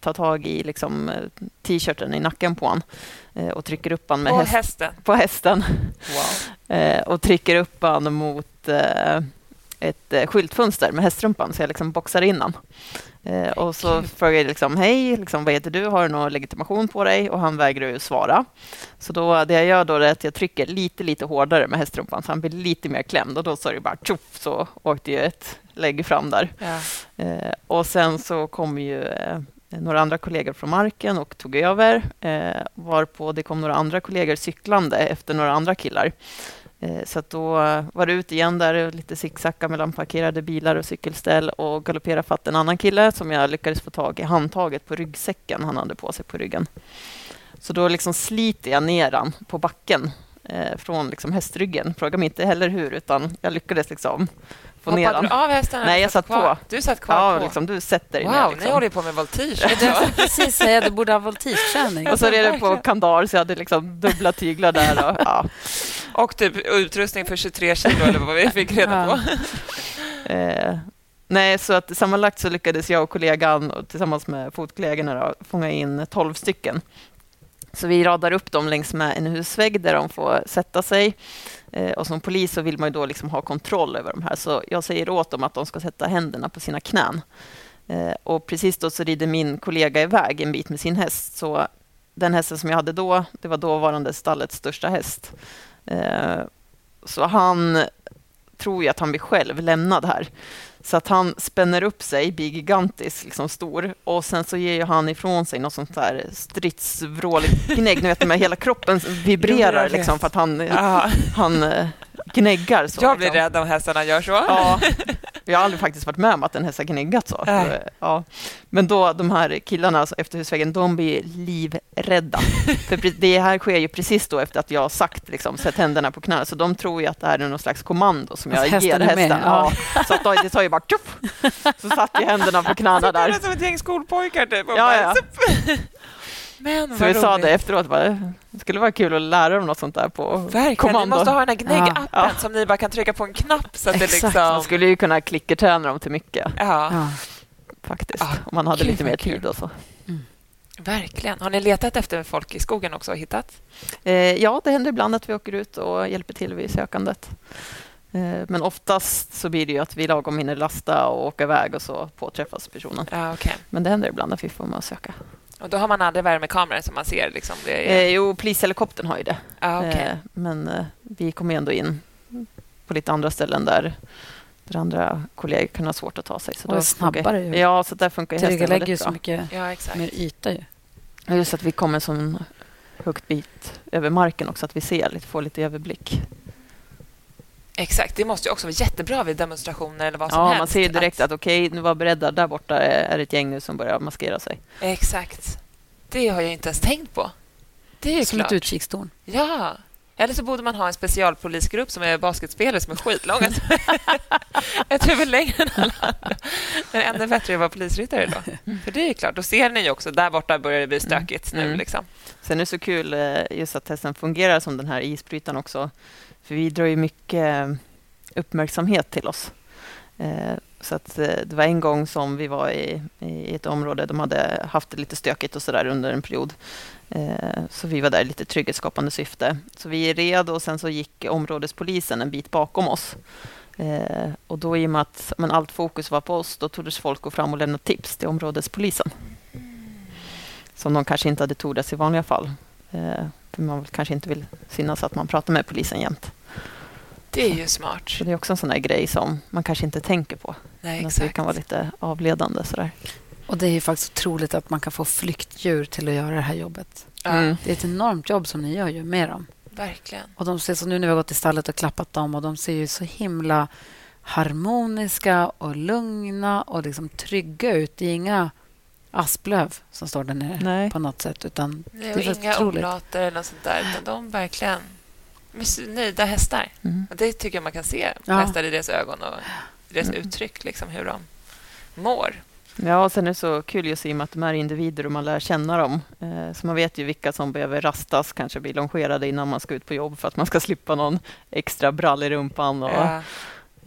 ta tag i liksom eh, t-shirten i nacken på honom och trycker upp honom med Och häst, hästen. på hästen Wow. och trycker upp honom mot ett eh, skyltfönster med hästrumpan så jag liksom boxar in honom. Eh, och så Gud. frågar jag liksom, hej, liksom, vad heter du? Har du någon legitimation på dig? Och han vägrar ju svara. Så då, det jag gör då är att jag trycker lite, lite hårdare med hästrumpan så han blir lite mer klämd och då så är det bara tjoff så åkte ju ett lägg fram där. Ja. Eh, och sen så kom ju eh, några andra kollegor från marken och tog över, varpå det kom några andra kollegor cyklande efter några andra killar. Eh, så att då var det ut igen där, och lite zigzacka mellan parkerade bilar och cykelställ och galoppera fatt en annan kille som jag lyckades få tag i handtaget på ryggsäcken han hade på sig på ryggen. Så då liksom sliter jag ner han på backen eh, från liksom hästryggen. Fråga mig inte heller hur, utan jag lyckades liksom ner Hoppade han. du av hästen? Nej, jag satt kvar? på. Du satt kvar Ja, på? liksom, du sätter dig wow, ner. ni Liksom. håller ju på med voltige. Jag tänkte precis säga du borde ha voltigeträning. Och så är det på kandar, så jag hade liksom dubbla tyglar där. Och, ja. Och typ utrustning för 23 kilo eller vad vi fick reda på. eh, nej, så att sammanlagt så lyckades jag och kollegan och tillsammans med fotkollegorna då, fånga in 12 stycken. Så vi radar upp dem längs med en husvägg där de får sätta sig. Eh, och som polis så vill man ju då liksom ha kontroll över de här, så jag säger åt dem att de ska sätta händerna på sina knän. Eh, och precis då så rider min kollega iväg en bit med sin häst, så den hästen som jag hade då, det var dåvarande stallets största häst. Eh, så han tror ju att han blir själv lämnad här. Så att han spänner upp sig, blir gigantisk, liksom stor. Och sen så ger ju han ifrån sig något sånt där stridsvråligt gnägg. Ni vet, med hela kroppen vibrerar liksom för att han, han eh, gnäggar. Så, jag blir liksom. rädd om hästarna gör så. Ja, jag har aldrig faktiskt varit med om att en häst har gnäggat så. Ja. Men då, de här killarna alltså, efter husväggen, de blir livrädda. För det här sker ju precis då efter att jag har sagt, liksom, sätt händerna på knäna. Så de tror ju att det här är någon slags kommando som jag Att hästen ger med, hästen. ja. Ja. Så att då, det tar ju bara tjoff! Så satt ju händerna på knäna Så det är där. som ett gäng skolpojkar typ. Ja, ja. Men Så vi sa roligt. det efteråt, bara, det skulle vara kul att lära dem något sånt där på Verkligen, kommando. ni måste ha den här gnägg-appen Ja. som ni bara kan trycka på en knapp så att det Exakt. liksom... Man skulle ju kunna klickerträna dem till mycket, Ja, Ja. faktiskt. Ah, om man hade gud, lite mer kul. tid och så. verkligen. Har ni letat efter folk i skogen också och hittat? Eh, ja, det händer ibland att vi åker ut och hjälper till vid sökandet. Eh, men oftast så blir det ju att vi lagom hinner lasta och åka iväg och så påträffas personen. Ja, okej. Men det händer ibland att vi får med och söka. Och då har man aldrig värmekameror som man ser? Liksom. Det Eh, är... jo, polishelikoptern har ju det. ja, okej. Eh, men eh, vi kommer ändå in på lite andra ställen där, där andra kollegor kan ha svårt att ta sig. Så Och då snabbare funkar, ju. Ja, så där funkar hästen Tillrättalägger ju väldigt så bra. mycket Ja, exakt. mer yta. Ju. Just att vi kommer som högt bit över marken också, att vi ser lite, får lite överblick. Exakt. Det måste ju också vara jättebra vid demonstrationer eller vad som Ja, helst. man ser ju direkt att okej, nu var beredda. Där borta är ett gäng nu som börjar maskera sig. Exakt. Det har jag inte ens tänkt på. Det är ju Som klart. ett utkikstorn. Ja. Eller så borde man ha en specialpolisgrupp som är basketspelare som är skitlånga. Ett huvud längre än alla andra. Men ännu bättre att vara polisryttare då. För det är klart, då ser ni ju också, där borta börjar det bli stökigt nu. Mm. Liksom. Sen är det så kul eh, just att testen fungerar som den här isbrytaren också. För vi drar ju mycket eh, uppmärksamhet till oss. Eh, så att eh, det var en gång som vi var i, i ett område, de hade haft det lite stökigt och så där under en period. Så vi var där i lite trygghetsskapande syfte. Så vi red och sen så gick områdespolisen en bit bakom oss. Och då i och med att men allt fokus var på oss, då tordes folk gå fram och lämna tips till områdespolisen. Som de kanske inte hade tordes i vanliga fall. För man kanske inte vill synas att man pratar med polisen jämt. Det är ju smart. Så det är också en sån där grej som man kanske inte tänker på. Nej, Men det kan vara lite avledande. Sådär. Och det är ju faktiskt otroligt att man kan få flyktdjur till att göra det här jobbet. Mm. Det är ett enormt jobb som ni gör ju med dem. Verkligen. Och de ser så nu när vi har gått i stallet och klappat dem och de ser ju så himla harmoniska och lugna och liksom trygga ut. Det är inga asplöv som står där nere Nej. på något sätt. Utan Nej, Det är inga otroligt. olater eller något sånt där. Utan de verkligen nöjda hästar. Mm. Och det tycker jag man kan se Ja. hästar i deras ögon och deras Mm. uttryck, liksom, hur de mår. Ja, och sen är det så kul just i och med att de är individer och man lär känna dem. Eh, så man vet ju vilka som behöver rastas, kanske bli longerade innan man ska ut på jobb för att man ska slippa någon extra brall i rumpan. Och, Ja.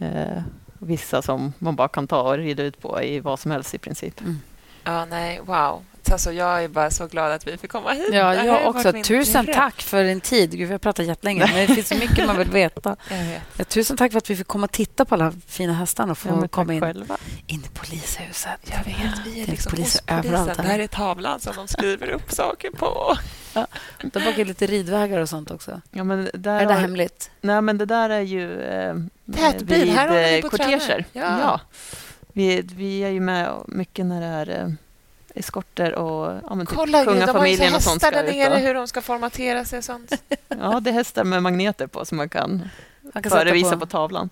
eh, vissa som man bara kan ta och rida ut på i vad som helst i princip. Ja, nej, wow. Alltså, jag är bara så glad att vi fick komma hit. Ja, har jag också. Tusen dröm. tack för din tid. Gud, vi har pratat jättelänge, men det finns så mycket man vill veta. Jag vet. Ja, tusen tack för att vi fick komma och titta på alla fina hästarna och få Ja, komma in, själva. in i polishuset. Jag vet, vi är liksom poliser överallt här. Här är tavlan som de skriver upp saker på. De åker lite ridvägar och sånt också. Ja, men där Är det har- hemligt? Nej, men det där är ju eh, Tätbil, vid, här håller ni eh, korteger. Ja. Ja. Vi, vi är ju med mycket när det är eh, eskorter och ja, men typ Kolla, gud, de har ju så kungafamiljen och sånt hästar där nere, Och, hur de ska formatera sig och sånt. ja, det är hästar med magneter på som man kan Man kan förevisa på. på tavlan.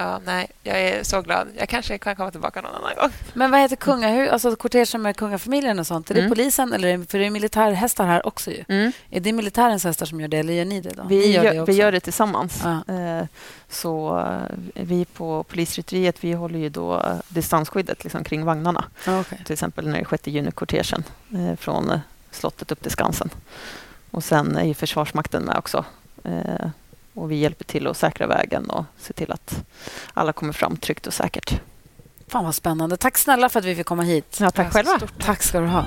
Ja, nej, jag är så glad. Jag kanske kan komma tillbaka någon annan gång. Men vad heter kungahus, alltså kortegen med kungafamiljen och sånt? Är det Mm. polisen eller är det, för det är militärhästar här också ju. Mm. Är det militärens hästar som gör det eller gör ni det då? Vi, ni gör, det vi gör det tillsammans. Ja. Eh, Så eh, vi på polisrytteriet vi håller ju då eh, distansskyddet liksom kring vagnarna. Ja, okej. Till exempel när det är 6 juni-kortegen från slottet upp till Skansen. Och sen är ju Försvarsmakten med också. Och vi hjälper till att säkra vägen och se till att alla kommer fram tryggt och säkert. Fan vad spännande. Tack snälla för att vi fick komma hit. Ja, tack själva. stort Tack ska du ha.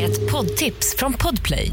Ett poddtips från Podplay.